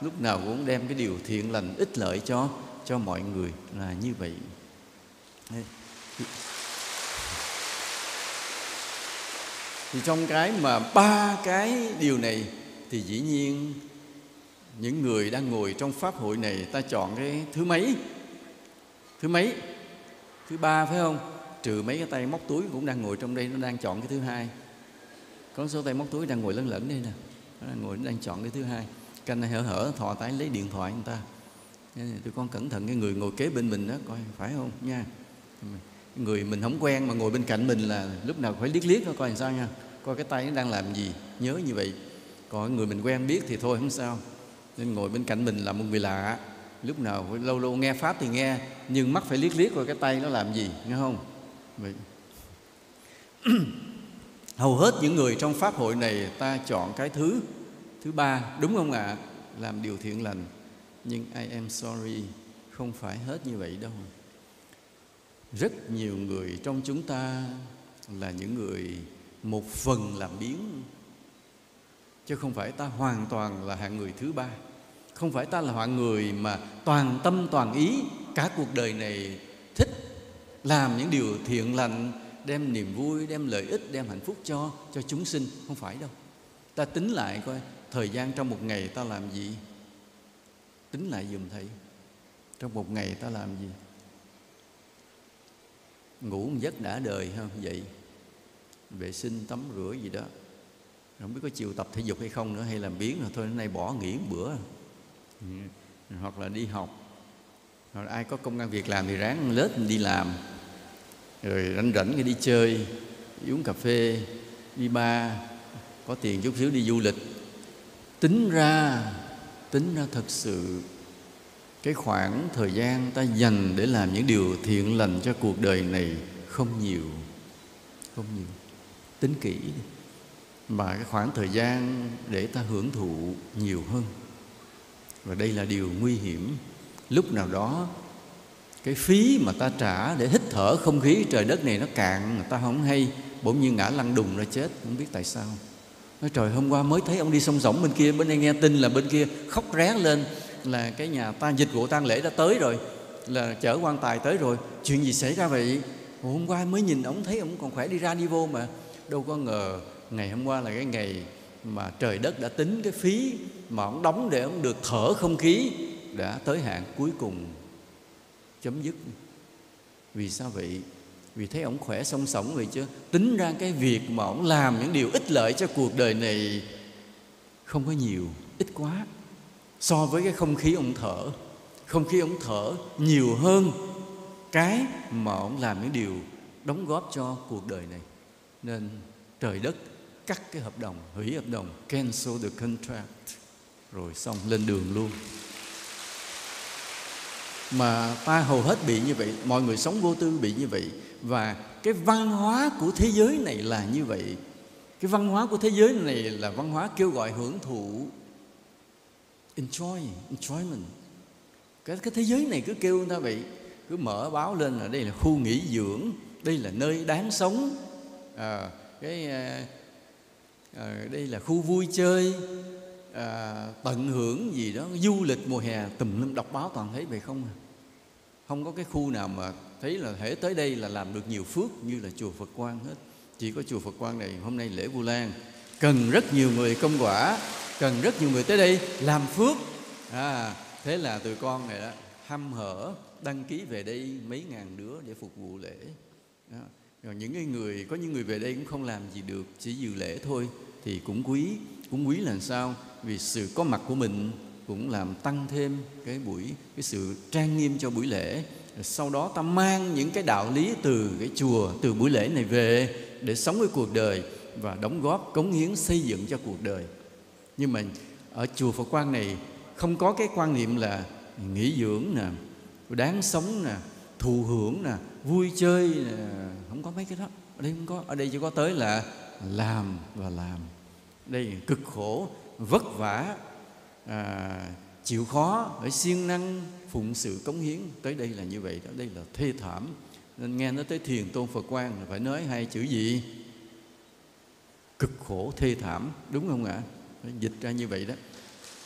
Lúc nào cũng đem cái điều thiện lành, ích lợi cho cho mọi người là như vậy. Thì trong cái mà ba cái điều này thì dĩ nhiên những người đang ngồi trong pháp hội này ta chọn cái thứ mấy? Thứ mấy? Thứ ba phải không? Trừ mấy cái tay móc túi cũng đang ngồi trong đây, nó đang chọn cái thứ hai. Có số tay móc túi đang ngồi lấn lẫn đây nè. Nó đang ngồi, nó đang chọn cái thứ hai. Canh này hở hở, thò tay lấy điện thoại người ta. Tụi con cẩn thận, cái người ngồi kế bên mình đó, coi phải không? Nha. Người mình không quen mà ngồi bên cạnh mình là lúc nào phải liếc liếc coi làm sao nha. Coi cái tay nó đang làm gì, nhớ như vậy. Còn người mình quen biết thì thôi, không sao. Nên ngồi bên cạnh mình là một người lạ. Lúc nào lâu lâu nghe pháp thì nghe, nhưng mắt phải liếc liếc coi cái tay nó làm gì, nghe không? Vâng. hầu hết những người trong pháp hội này ta chọn cái thứ thứ ba, đúng không ạ? À? làm điều thiện lành. Nhưng I am sorry, không phải hết như vậy đâu. Rất nhiều người trong chúng ta là những người một phần làm biến chứ không phải ta hoàn toàn là hạng người thứ ba. Không phải ta là hạng người mà toàn tâm toàn ý cả cuộc đời này thích làm những điều thiện lành, đem niềm vui, đem lợi ích, đem hạnh phúc cho cho chúng sinh, không phải đâu. Ta tính lại coi, thời gian trong một ngày ta làm gì? Tính lại dùm thầy. Trong một ngày ta làm gì? Ngủ một giấc đã đời không vậy. Vệ sinh, tắm rửa gì đó. Không biết có chiều tập thể dục hay không nữa, hay làm biến rồi thôi, nay bỏ nghỉ một bữa. Ừ, hoặc là đi học. Hoặc ai có công an việc làm thì ráng lết đi làm rồi rảnh rảnh thì đi chơi, đi uống cà phê, đi bar có tiền chút xíu đi du lịch. Tính ra tính ra thật sự, cái khoảng thời gian ta dành để làm những điều thiện lành cho cuộc đời này không nhiều không nhiều. Tính kỹ mà cái khoảng thời gian để ta hưởng thụ nhiều hơn. Và đây là điều nguy hiểm. Lúc nào đó cái phí mà ta trả để hít thở không khí trời đất này nó cạn người ta không hay bỗng nhiên ngã lăn đùng ra chết, không biết tại sao. Nói trời, hôm qua mới thấy ông đi sông rỗng bên kia, bên đây nghe tin là bên kia khóc ré lên là cái nhà ta, dịch vụ tang lễ đã tới rồi, là chở quan tài tới rồi. Chuyện gì xảy ra vậy? Hôm qua mới nhìn ông thấy ông còn khỏe đi ra đi vô mà. Đâu có ngờ ngày hôm qua là cái ngày mà trời đất đã tính cái phí mà ông đóng để ông được thở không khí đã tới hạn cuối cùng chấm dứt. Vì sao vậy? Vì thấy ông khỏe song sống vậy chứ. Tính ra cái việc mà ông làm những điều ích lợi cho cuộc đời này không có nhiều, ít quá. So với cái không khí ông thở. Không khí ông thở nhiều hơn cái mà ông làm những điều đóng góp cho cuộc đời này. Nên trời đất cắt cái hợp đồng, hủy hợp đồng, cancel the contract. Rồi xong, lên đường luôn mà ta hầu hết bị như vậy mọi người sống vô tư bị như vậy. Và cái văn hóa của thế giới này là như vậy. Cái văn hóa của thế giới này là văn hóa kêu gọi hưởng thụ enjoy enjoyment. Cái, cái thế giới này cứ kêu người ta vậy cứ mở báo lên là đây là khu nghỉ dưỡng đây là nơi đáng sống. À, cái à, à, đây là khu vui chơi à, tận hưởng gì đó du lịch mùa hè tùm lum đọc báo toàn thấy vậy không à? Không có cái khu nào mà thấy là thể tới đây là làm được nhiều phước như là chùa Phật Quang hết. Chỉ có chùa Phật Quang này hôm nay lễ Vu Lan. Cần rất nhiều người công quả cần rất nhiều người tới đây làm phước. À, thế là tụi con này đó hăm hở đăng ký về đây mấy ngàn đứa để phục vụ lễ. Đó. rồi những cái người có những người về đây cũng không làm gì được chỉ dự lễ thôi thì cũng quý. Cũng quý là sao? Vì sự có mặt của mình cũng làm tăng thêm cái buổi, cái sự trang nghiêm cho buổi lễ. Sau đó ta mang những cái đạo lý từ cái chùa, từ buổi lễ này về để sống với cuộc đời và đóng góp, cống hiến, xây dựng cho cuộc đời. Nhưng mà ở chùa Phật Quang này không có cái quan niệm là nghỉ dưỡng nè, đáng sống nè, thụ hưởng nè, vui chơi nè, không có mấy cái đó. Ở đây không có, ở đây chỉ có tới là làm và làm. Đây cực khổ, vất vả à, chịu khó phải siêng năng phụng sự cống hiến. Tới đây là như vậy đó. Đây là thê thảm. Nên nghe nói tới thiền tôn phật quan là phải nói hai chữ gì? Cực khổ thê thảm. Đúng không ạ? Dịch ra như vậy đó.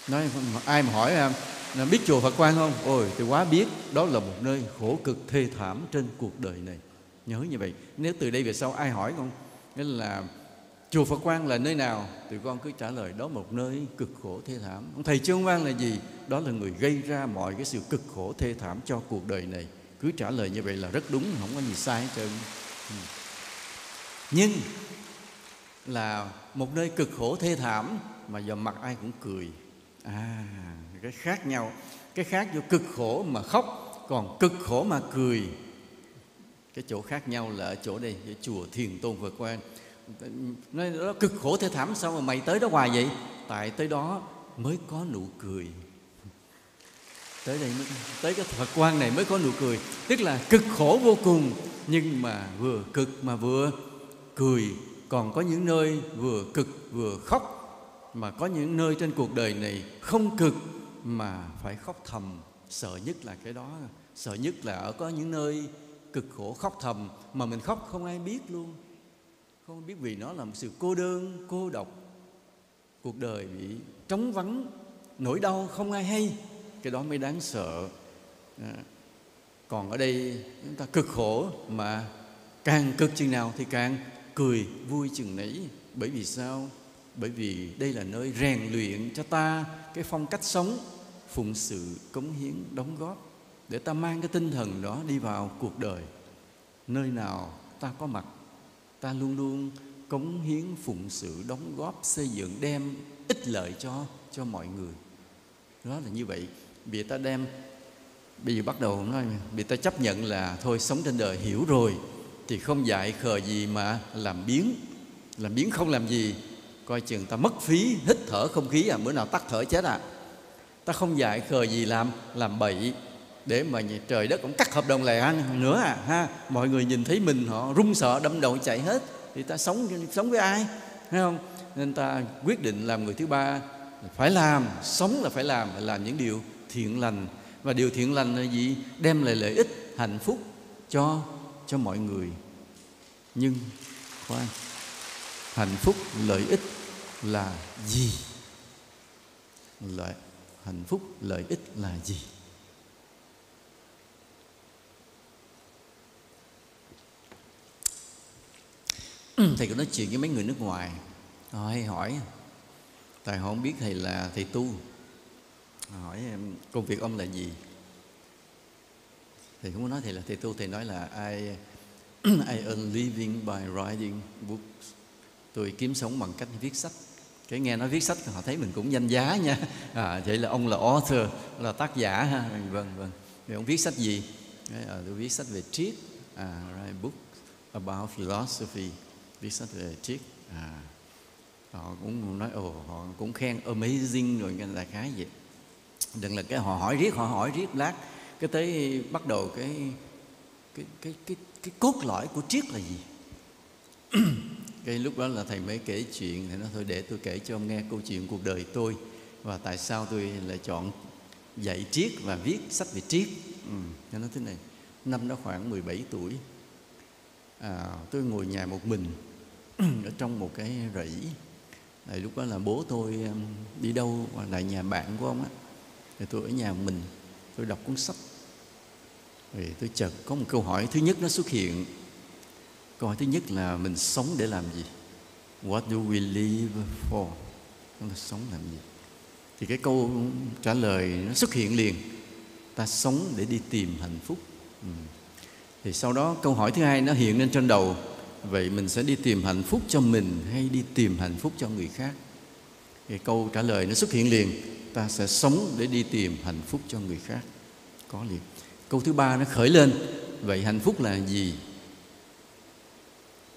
Nói ai mà hỏi em là biết chùa Phật Quan không? Ôi tôi quá biết. Đó là một nơi khổ cực thê thảm trên cuộc đời này. Nhớ như vậy. Nếu từ đây về sau ai hỏi không Nghĩa là chùa Phật Quan là nơi nào? Tụi con cứ trả lời, đó một nơi cực khổ thê thảm. Ông Thầy Trương Quang là gì? Đó là người gây ra mọi cái sự cực khổ thê thảm cho cuộc đời này. Cứ trả lời như vậy là rất đúng, Không có gì sai hết trơn. Ừ. Nhưng là một nơi cực khổ thê thảm Mà giờ mặt ai cũng cười. À cái khác nhau. Cái khác vô cực khổ mà khóc, còn cực khổ mà cười. Cái chỗ khác nhau là ở chỗ đây ở chùa thiền tôn phật quan nói đó, cực khổ thế thảm, sao mà mày tới đó hoài vậy? Tại tới đó mới có nụ cười. Tới đây mới, tới cái phật quan này mới có nụ cười. Tức là cực khổ vô cùng, nhưng mà vừa cực mà vừa cười. Còn có những nơi vừa cực vừa khóc, mà có những nơi trên cuộc đời này không cực mà phải khóc thầm. Sợ nhất là cái đó, sợ nhất là ở có những nơi cực khổ khóc thầm mà mình khóc không ai biết luôn không biết vì nó là một sự cô đơn, cô độc. Cuộc đời bị trống vắng, nỗi đau không ai hay. Cái đó mới đáng sợ. À. còn ở đây chúng ta cực khổ mà càng cực chừng nào thì càng cười vui chừng nấy. Bởi vì sao? Bởi vì đây là nơi rèn luyện cho ta cái phong cách sống, phụng sự, cống hiến, đóng góp để ta mang cái tinh thần đó đi vào cuộc đời. Nơi nào ta có mặt ta luôn luôn cống hiến phụng sự đóng góp xây dựng đem ích lợi cho cho mọi người. Đó là như vậy. Vì ta đem, bây giờ bắt đầu nói, vì ta chấp nhận là thôi, sống trên đời hiểu rồi, thì không dạy khờ gì mà làm biến. Làm biến không làm gì, coi chừng ta mất phí, hít thở không khí à bữa nào tắt thở chết à. Ta không dạy khờ gì làm làm bậy để mà trời đất cũng cắt hợp đồng lại ăn nữa à ha. Mọi người nhìn thấy mình, họ run sợ, đâm đầu chạy hết. Thì ta sống sống với ai, thấy không? Nên ta quyết định làm người thứ ba phải làm, sống là phải làm phải làm những điều thiện lành. Và điều thiện lành là gì? Đem lại lợi ích, hạnh phúc cho cho mọi người. Nhưng khoan, hạnh phúc, lợi ích là gì? Lợi, hạnh phúc, lợi ích là gì? Ừ. thầy có nói chuyện với mấy người nước ngoài. Họ hay hỏi. Tại họ không biết thầy là thầy tu. Hỏi công việc ông là gì? Thầy không có nói thầy là thầy tu thầy nói là I I earn living by writing books. Tôi kiếm sống bằng cách viết sách. Cái nghe nói viết sách họ thấy mình cũng danh giá nha. À, vậy là ông là author là tác giả ha. Vâng vâng. Thì ông viết sách gì? À, tôi viết sách về triết. À, write book about philosophy viết sách về triết à, họ cũng nói ồ họ cũng khen amazing rồi cái đại khái vậy. Đừng là cái họ hỏi riết họ hỏi riết lát. Cái tới bắt đầu cái cái cái cái cái cốt lõi của triết là gì? Cái lúc đó là thầy mới kể chuyện thầy nói thôi để tôi kể cho ông nghe câu chuyện cuộc đời tôi và tại sao tôi lại chọn dạy triết và viết sách về triết. Ừ, cho nó thế này. Năm đó khoảng 17 tuổi à, tôi ngồi nhà một mình ở trong một cái rẫy. À, lúc đó là bố tôi đi đâu lại nhà bạn của ông á thì tôi ở nhà mình tôi đọc cuốn sách. Thì tôi chợt có một câu hỏi thứ nhất nó xuất hiện. Câu hỏi thứ nhất là mình sống để làm gì? What do we live for? Chúng ta sống làm gì? Thì cái câu trả lời nó xuất hiện liền. Ta sống để đi tìm hạnh phúc. Ừ thì sau đó câu hỏi thứ hai nó hiện lên trên đầu. Vậy mình sẽ đi tìm hạnh phúc cho mình hay đi tìm hạnh phúc cho người khác? Thì câu trả lời nó xuất hiện liền. Ta sẽ sống để đi tìm hạnh phúc cho người khác. Có liền. Câu thứ ba nó khởi lên. Vậy hạnh phúc là gì?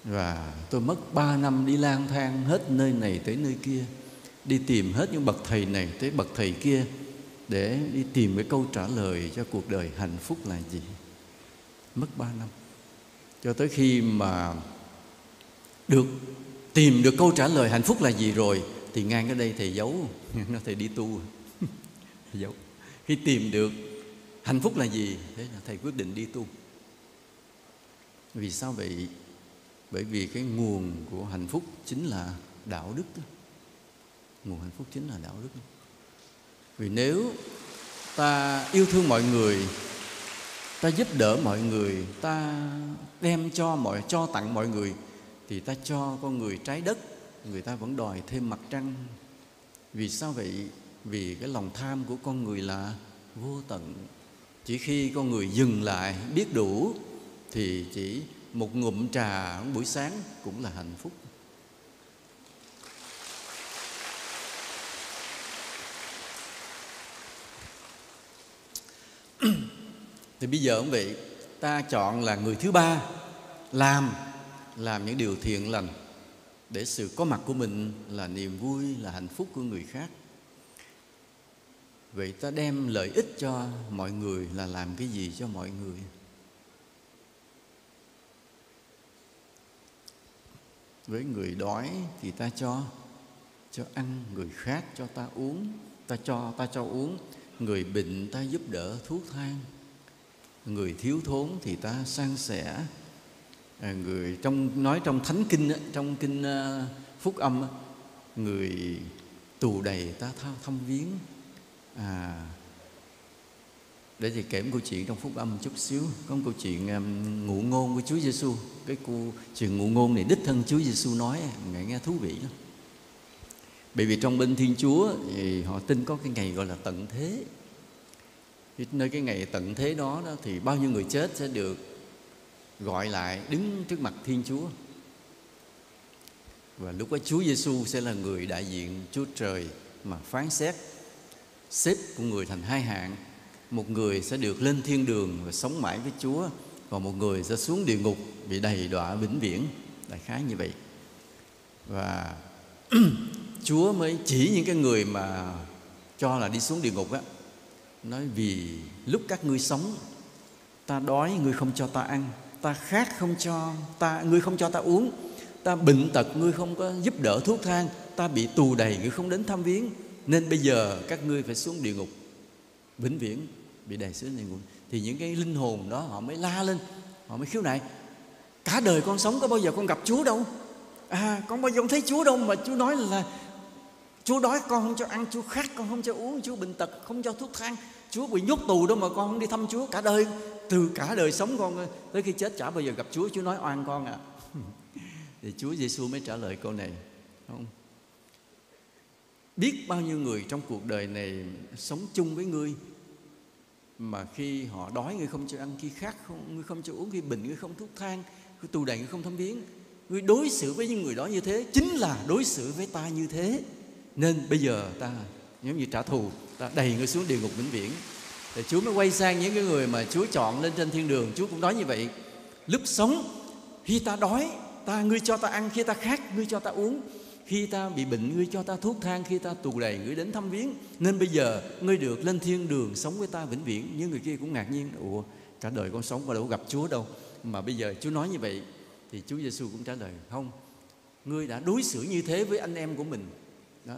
Và tôi mất ba năm đi lang thang hết nơi này tới nơi kia. Đi tìm hết những bậc thầy này tới bậc thầy kia để đi tìm cái câu trả lời cho cuộc đời hạnh phúc là gì mất ba năm. Cho tới khi mà được, tìm được câu trả lời hạnh phúc là gì rồi, thì ngang ở đây thầy giấu. Nó thầy đi tu. Thầy giấu. Khi tìm được hạnh phúc là gì, thế là thầy quyết định đi tu. Vì sao vậy? Bởi vì cái nguồn của hạnh phúc chính là đạo đức nguồn hạnh phúc chính là đạo đức vì nếu ta yêu thương mọi người ta giúp đỡ mọi người, ta đem cho mọi, cho tặng mọi người, thì ta cho con người trái đất, người ta vẫn đòi thêm mặt trăng. Vì sao vậy? Vì cái lòng tham của con người là vô tận. Chỉ khi con người dừng lại biết đủ, thì chỉ một ngụm trà buổi sáng cũng là hạnh phúc thì bây giờ ông vị, ta chọn là người thứ ba, làm làm những điều thiện lành để sự có mặt của mình là niềm vui, là hạnh phúc của người khác. Vậy ta đem lợi ích cho mọi người là làm cái gì cho mọi người? Với người đói thì ta cho cho ăn, người khác cho ta uống, ta cho ta cho uống. Người bệnh ta giúp đỡ thuốc thang người thiếu thốn thì ta san sẻ. À, người trong nói trong thánh kinh trong kinh ờ, phúc âm người tù đầy ta thao thăm viếng. À để thì kể một câu chuyện trong phúc âm chút xíu. Có một câu chuyện um, ngụ ngôn của Chúa Giêsu cái câu chuyện ngụ ngôn này đích thân Chúa Giêsu nói nghe nghe thú vị lắm. Bởi vì trong bên Thiên Chúa thì họ tin có cái ngày gọi là tận thế nơi cái ngày tận thế đó, đó thì bao nhiêu người chết sẽ được gọi lại đứng trước mặt Thiên Chúa. Và lúc đó Chúa Giêsu sẽ là người đại diện Chúa Trời mà phán xét xếp của người thành hai hạng. Một người sẽ được lên thiên đường và sống mãi với Chúa còn một người sẽ xuống địa ngục bị đầy đọa vĩnh viễn. Đại khái như vậy. Và Chúa mới chỉ những cái người mà cho là đi xuống địa ngục á nói vì lúc các ngươi sống, ta đói, ngươi không cho ta ăn. Ta khát không cho, ta, ngươi không cho ta uống. Ta bệnh tật, ngươi không có giúp đỡ thuốc thang. Ta bị tù đầy, ngươi không đến thăm viếng. Nên bây giờ các ngươi phải xuống địa ngục, vĩnh viễn bị đầy xuống địa ngục. Thì những cái linh hồn đó họ mới la lên, họ mới khiếu nại. Cả đời con sống có bao giờ con gặp chúa đâu? À con bao giờ con thấy chúa đâu mà chúa nói là Chúa đói, con không cho ăn, Chúa khát, con không cho uống, Chúa bệnh tật, không cho thuốc thang. Chúa bị nhốt tù đâu mà con không đi thăm Chúa cả đời. Từ cả đời sống con tới khi chết chả bao giờ gặp Chúa Chúa nói oan con à. Thì Chúa Giêsu mới trả lời câu này không? Biết bao nhiêu người trong cuộc đời này sống chung với ngươi, mà khi họ đói, ngươi không cho ăn khi khát, không, ngươi không cho uống khi bệnh, ngươi không thuốc thang khi tù đầy, ngươi không thăm viếng. Ngươi đối xử với những người đó như thế, chính là đối xử với ta như thế nên bây giờ ta giống như trả thù, ta đầy người xuống địa ngục vĩnh viễn. Thì Chúa mới quay sang những cái người mà Chúa chọn lên trên thiên đường. Chúa cũng nói như vậy, lúc sống, khi ta đói, ta, ngươi cho ta ăn, khi ta khát, ngươi cho ta uống. Khi ta bị bệnh, ngươi cho ta thuốc thang, khi ta tù đầy, ngươi đến thăm viếng. Nên bây giờ, ngươi được lên thiên đường sống với ta vĩnh viễn. Những người kia cũng ngạc nhiên, ủa, cả đời con sống mà đâu gặp Chúa đâu. Mà bây giờ Chúa nói như vậy, thì Chúa Giêsu cũng trả lời, không, ngươi đã đối xử như thế với anh em của mình đó.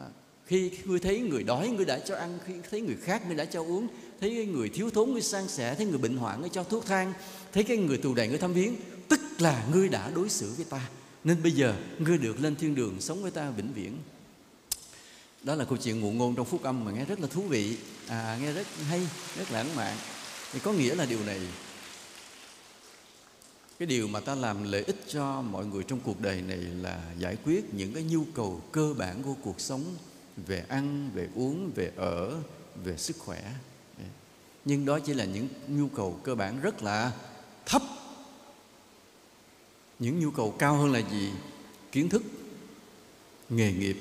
khi ngươi thấy người đói ngươi đã cho ăn. Khi thấy người khác ngươi đã cho uống. Thấy người thiếu thốn ngươi san sẻ. Thấy người bệnh hoạn ngươi cho thuốc thang. Thấy cái người tù đầy ngươi thăm viếng. Tức là ngươi đã đối xử với ta. Nên bây giờ ngươi được lên thiên đường sống với ta vĩnh viễn. Đó là câu chuyện ngụ ngôn trong phúc âm mà nghe rất là thú vị. À, nghe rất hay rất lãng mạn. Thì có nghĩa là điều này cái điều mà ta làm lợi ích cho mọi người trong cuộc đời này là giải quyết những cái nhu cầu cơ bản của cuộc sống về ăn, về uống, về ở, về sức khỏe. Nhưng đó chỉ là những nhu cầu cơ bản rất là thấp. Những nhu cầu cao hơn là gì? Kiến thức, nghề nghiệp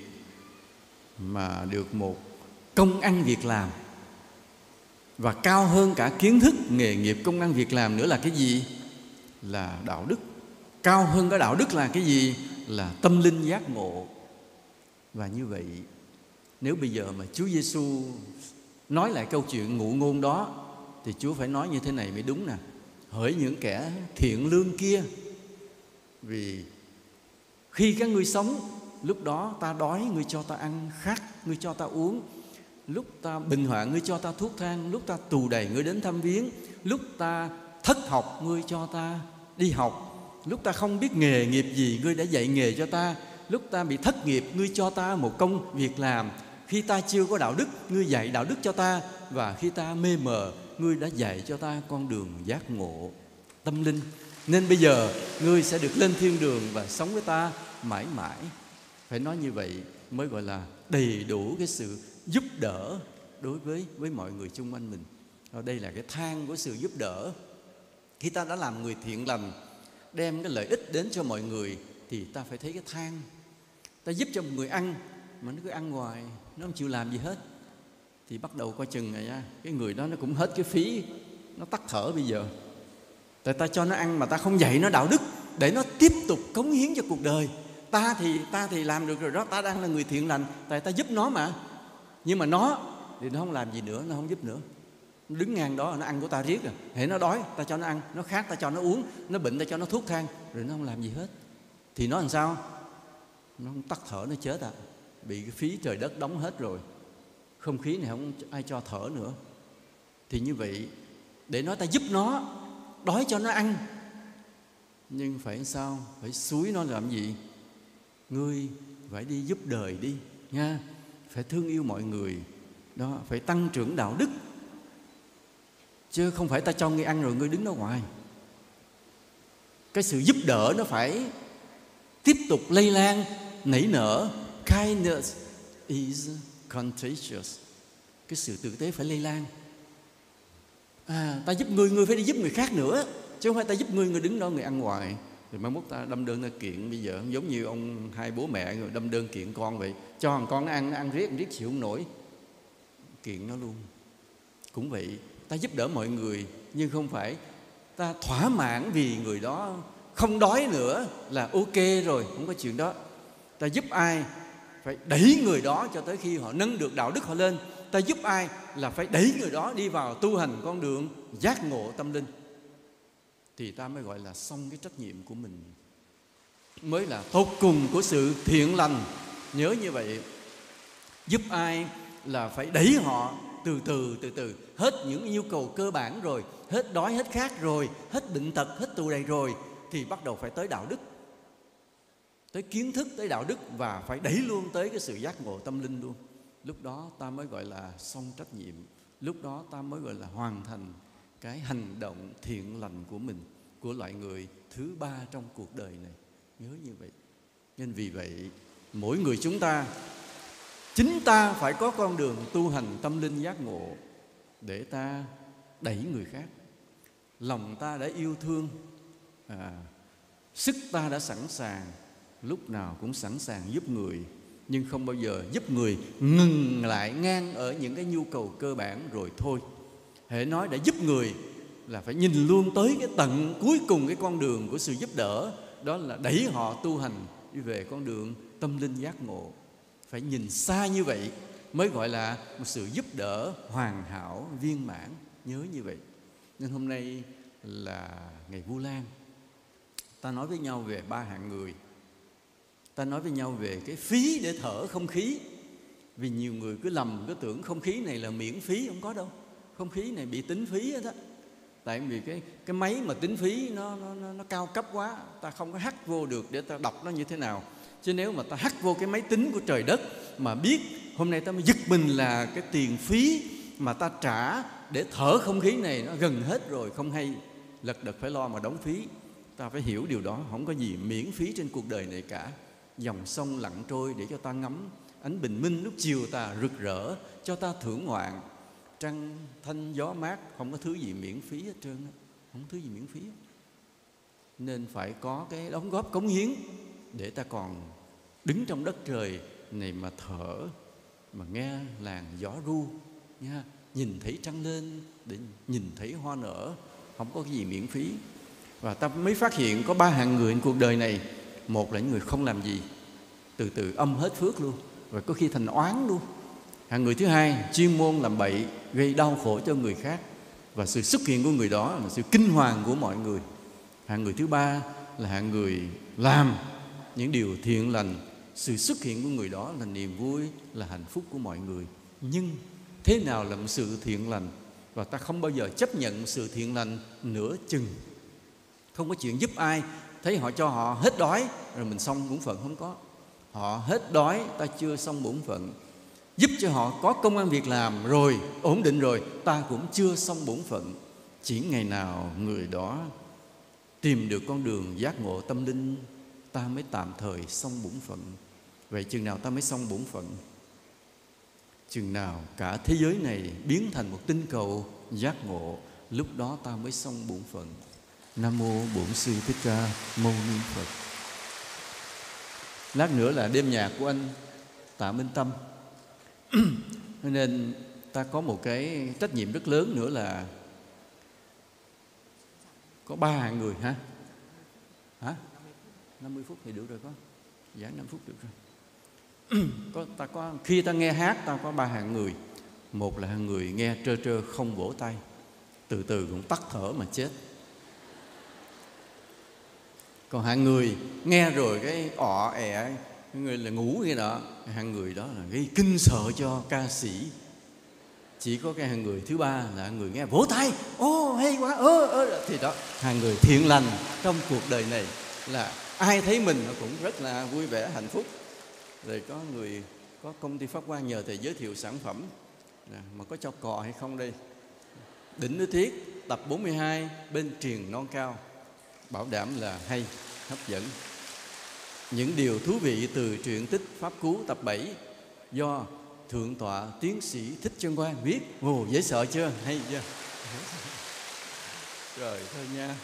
mà được một công ăn việc làm. Và cao hơn cả kiến thức, nghề nghiệp, công ăn việc làm nữa là cái gì? Là đạo đức. Cao hơn cái đạo đức là cái gì? Là tâm linh giác ngộ. Và như vậy, nếu bây giờ mà Chúa Giêsu nói lại câu chuyện ngụ ngôn đó, thì Chúa phải nói như thế này mới đúng nè. Hỡi những kẻ thiện lương kia, vì khi các ngươi sống, lúc đó ta đói, ngươi cho ta ăn khát, ngươi cho ta uống. Lúc ta bình hoạn, ngươi cho ta thuốc thang. Lúc ta tù đầy, ngươi đến thăm viếng. Lúc ta thất học, ngươi cho ta đi học, lúc ta không biết nghề nghiệp gì, ngươi đã dạy nghề cho ta. Lúc ta bị thất nghiệp, ngươi cho ta một công việc làm. Khi ta chưa có đạo đức, ngươi dạy đạo đức cho ta. Và khi ta mê mờ, ngươi đã dạy cho ta con đường giác ngộ, tâm linh. Nên bây giờ, ngươi sẽ được lên thiên đường và sống với ta mãi mãi. Phải nói như vậy mới gọi là đầy đủ cái sự giúp đỡ đối với với mọi người chung quanh mình. Ờ, đây là cái thang của sự giúp đỡ khi ta đã làm người thiện lành, đem cái lợi ích đến cho mọi người, thì ta phải thấy cái than ta giúp cho một người ăn, mà nó cứ ăn hoài, nó không chịu làm gì hết. Thì bắt đầu coi chừng này nha, cái người đó nó cũng hết cái phí, nó tắt thở bây giờ. Tại ta cho nó ăn mà ta không dạy nó đạo đức, để nó tiếp tục cống hiến cho cuộc đời. Ta thì ta thì làm được rồi đó, ta đang là người thiện lành, tại ta giúp nó mà. Nhưng mà nó thì nó không làm gì nữa, nó không giúp nữa đứng ngang đó, nó ăn của ta riết rồi. Hệ nó đói, ta cho nó ăn. Nó khát, ta cho nó uống. Nó bệnh, ta cho nó thuốc thang. Rồi nó không làm gì hết. Thì nó làm sao? Nó không tắt thở, nó chết à. Bị cái phí trời đất đóng hết rồi. Không khí này không ai cho thở nữa. Thì như vậy, để nói ta giúp nó, đói cho nó ăn. Nhưng phải sao? Phải suối nó làm gì? Ngươi phải đi giúp đời đi, nha. Phải thương yêu mọi người. Đó, phải tăng trưởng đạo đức chứ không phải ta cho ngươi ăn rồi ngươi đứng đó ngoài cái sự giúp đỡ nó phải tiếp tục lây lan, nảy nở. Kindness is contagious. Cái sự tử tế phải lây lan. À ta giúp người người phải đi giúp người khác nữa. Chứ không phải ta giúp người người đứng đó người ăn hoài. Thì mai mốt ta đâm đơn ra kiện bây giờ. Giống như ông hai bố mẹ rồi đâm đơn kiện con vậy. Cho thằng con nó ăn nó ăn riết riết chịu không nổi. Kiện nó luôn. Cũng vậy ta giúp đỡ mọi người, nhưng không phải ta thỏa mãn vì người đó. Không đói nữa là ok rồi, không có chuyện đó. Ta giúp ai phải đẩy người đó cho tới khi họ nâng được đạo đức họ lên. Ta giúp ai là phải đẩy người đó đi vào tu hành con đường giác ngộ tâm linh. Thì ta mới gọi là xong cái trách nhiệm của mình. Mới là tốt cùng của sự thiện lành. Nhớ như vậy, giúp ai là phải đẩy họ từ từ từ từ. Hết những yêu cầu cơ bản rồi, hết đói, hết khát rồi, hết bệnh tật, hết tù đầy rồi, thì bắt đầu phải tới đạo đức. Tới kiến thức, tới đạo đức và phải đẩy luôn tới cái sự giác ngộ tâm linh luôn. Lúc đó ta mới gọi là xong trách nhiệm. Lúc đó ta mới gọi là hoàn thành cái hành động thiện lành của mình, của loại người thứ ba trong cuộc đời này. Nhớ như vậy. Nên vì vậy, mỗi người chúng ta chính ta phải có con đường tu hành tâm linh giác ngộ để ta đẩy người khác. Lòng ta đã yêu thương à, sức ta đã sẵn sàng lúc nào cũng sẵn sàng giúp người nhưng không bao giờ giúp người ngừng lại ngang ở những cái nhu cầu cơ bản rồi thôi. Hệ nói đã giúp người là phải nhìn luôn tới cái tận cuối cùng cái con đường của sự giúp đỡ đó là đẩy họ tu hành đi về con đường tâm linh giác ngộ phải nhìn xa như vậy mới gọi là một sự giúp đỡ hoàn hảo viên mãn nhớ như vậy. Nên hôm nay là ngày vu lan. Ta nói với nhau về ba hạng người. Ta nói với nhau về cái phí để thở không khí. Vì nhiều người cứ lầm cứ tưởng không khí này là miễn phí không có đâu. Không khí này bị tính phí đó tại vì cái cái máy mà tính phí nó nó nó, nó cao cấp quá ta không có hắt vô được để ta đọc nó như thế nào chứ nếu mà ta hack vô cái máy tính của trời đất mà biết hôm nay ta mới giật mình là cái tiền phí mà ta trả để thở không khí này nó gần hết rồi, không hay lật đật phải lo mà đóng phí. Ta phải hiểu điều đó, không có gì miễn phí trên cuộc đời này cả. Dòng sông lặng trôi để cho ta ngắm ánh bình minh, lúc chiều ta rực rỡ, cho ta thưởng ngoạn. Trăng, thanh, gió mát, không có thứ gì miễn phí hết trơn không có thứ gì miễn phí nên phải có cái đóng góp cống hiến để ta còn đứng trong đất trời này mà thở, mà nghe làn gió ru, nha. Nhìn thấy trăng lên, để nhìn thấy hoa nở, không có cái gì miễn phí. Và ta mới phát hiện có ba hạng người trên cuộc đời này. Một là những người không làm gì, từ từ âm hết phước luôn, và có khi thành oán luôn. Hạng người thứ hai, chuyên môn làm bậy, gây đau khổ cho người khác. Và sự xuất hiện của người đó là sự kinh hoàng của mọi người. Hạng người thứ ba là hạng người làm những điều thiện lành sự xuất hiện của người đó là niềm vui là hạnh phúc của mọi người. Nhưng thế nào là một sự thiện lành? Và ta không bao giờ chấp nhận sự thiện lành nửa chừng. Không có chuyện giúp ai thấy họ cho họ hết đói rồi mình xong bổn phận không có. Họ hết đói ta chưa xong bổn phận. Giúp cho họ có công an việc làm rồi ổn định rồi ta cũng chưa xong bổn phận. Chỉ ngày nào người đó tìm được con đường giác ngộ tâm linh ta mới tạm thời xong bổn phận. Vậy chừng nào ta mới xong bổn phận? Chừng nào cả thế giới này biến thành một tinh cầu giác ngộ, lúc đó ta mới xong bổn phận. Nam mô bổn sư thích ca mâu ni phật. Lát nữa là đêm nhạc của anh tạ minh tâm. Nên ta có một cái trách nhiệm rất lớn nữa là có ba người ha. 50 phút thì được rồi con giảng 5 phút được rồi. Có, ta có, khi ta nghe hát, ta có ba hạng người. Một là hạng người nghe trơ trơ không vỗ tay. Từ từ cũng tắt thở mà chết. Còn hạng người nghe rồi cái ọ, ẹ, người là ngủ như đó. Hạng người đó là gây kinh sợ cho ca sĩ. Chỉ có cái hạng người thứ ba là người nghe vỗ tay. Ô, hay quá, ơ ơ, thì đó. Hạng người thiện lành trong cuộc đời này là ai thấy mình nó cũng rất là vui vẻ, hạnh phúc. Rồi có người, có công ty pháp quan nhờ thầy giới thiệu sản phẩm. Mà có cho cò hay không đây? Đỉnh núi thiết, tập 42 bên truyền non cao. Bảo đảm là hay, hấp dẫn. Những điều thú vị từ truyện tích pháp cú tập 7 do thượng tọa tiến sĩ thích chân quan viết. Ồ, dễ sợ chưa? Hay chưa? Rồi, thôi nha. Rồi.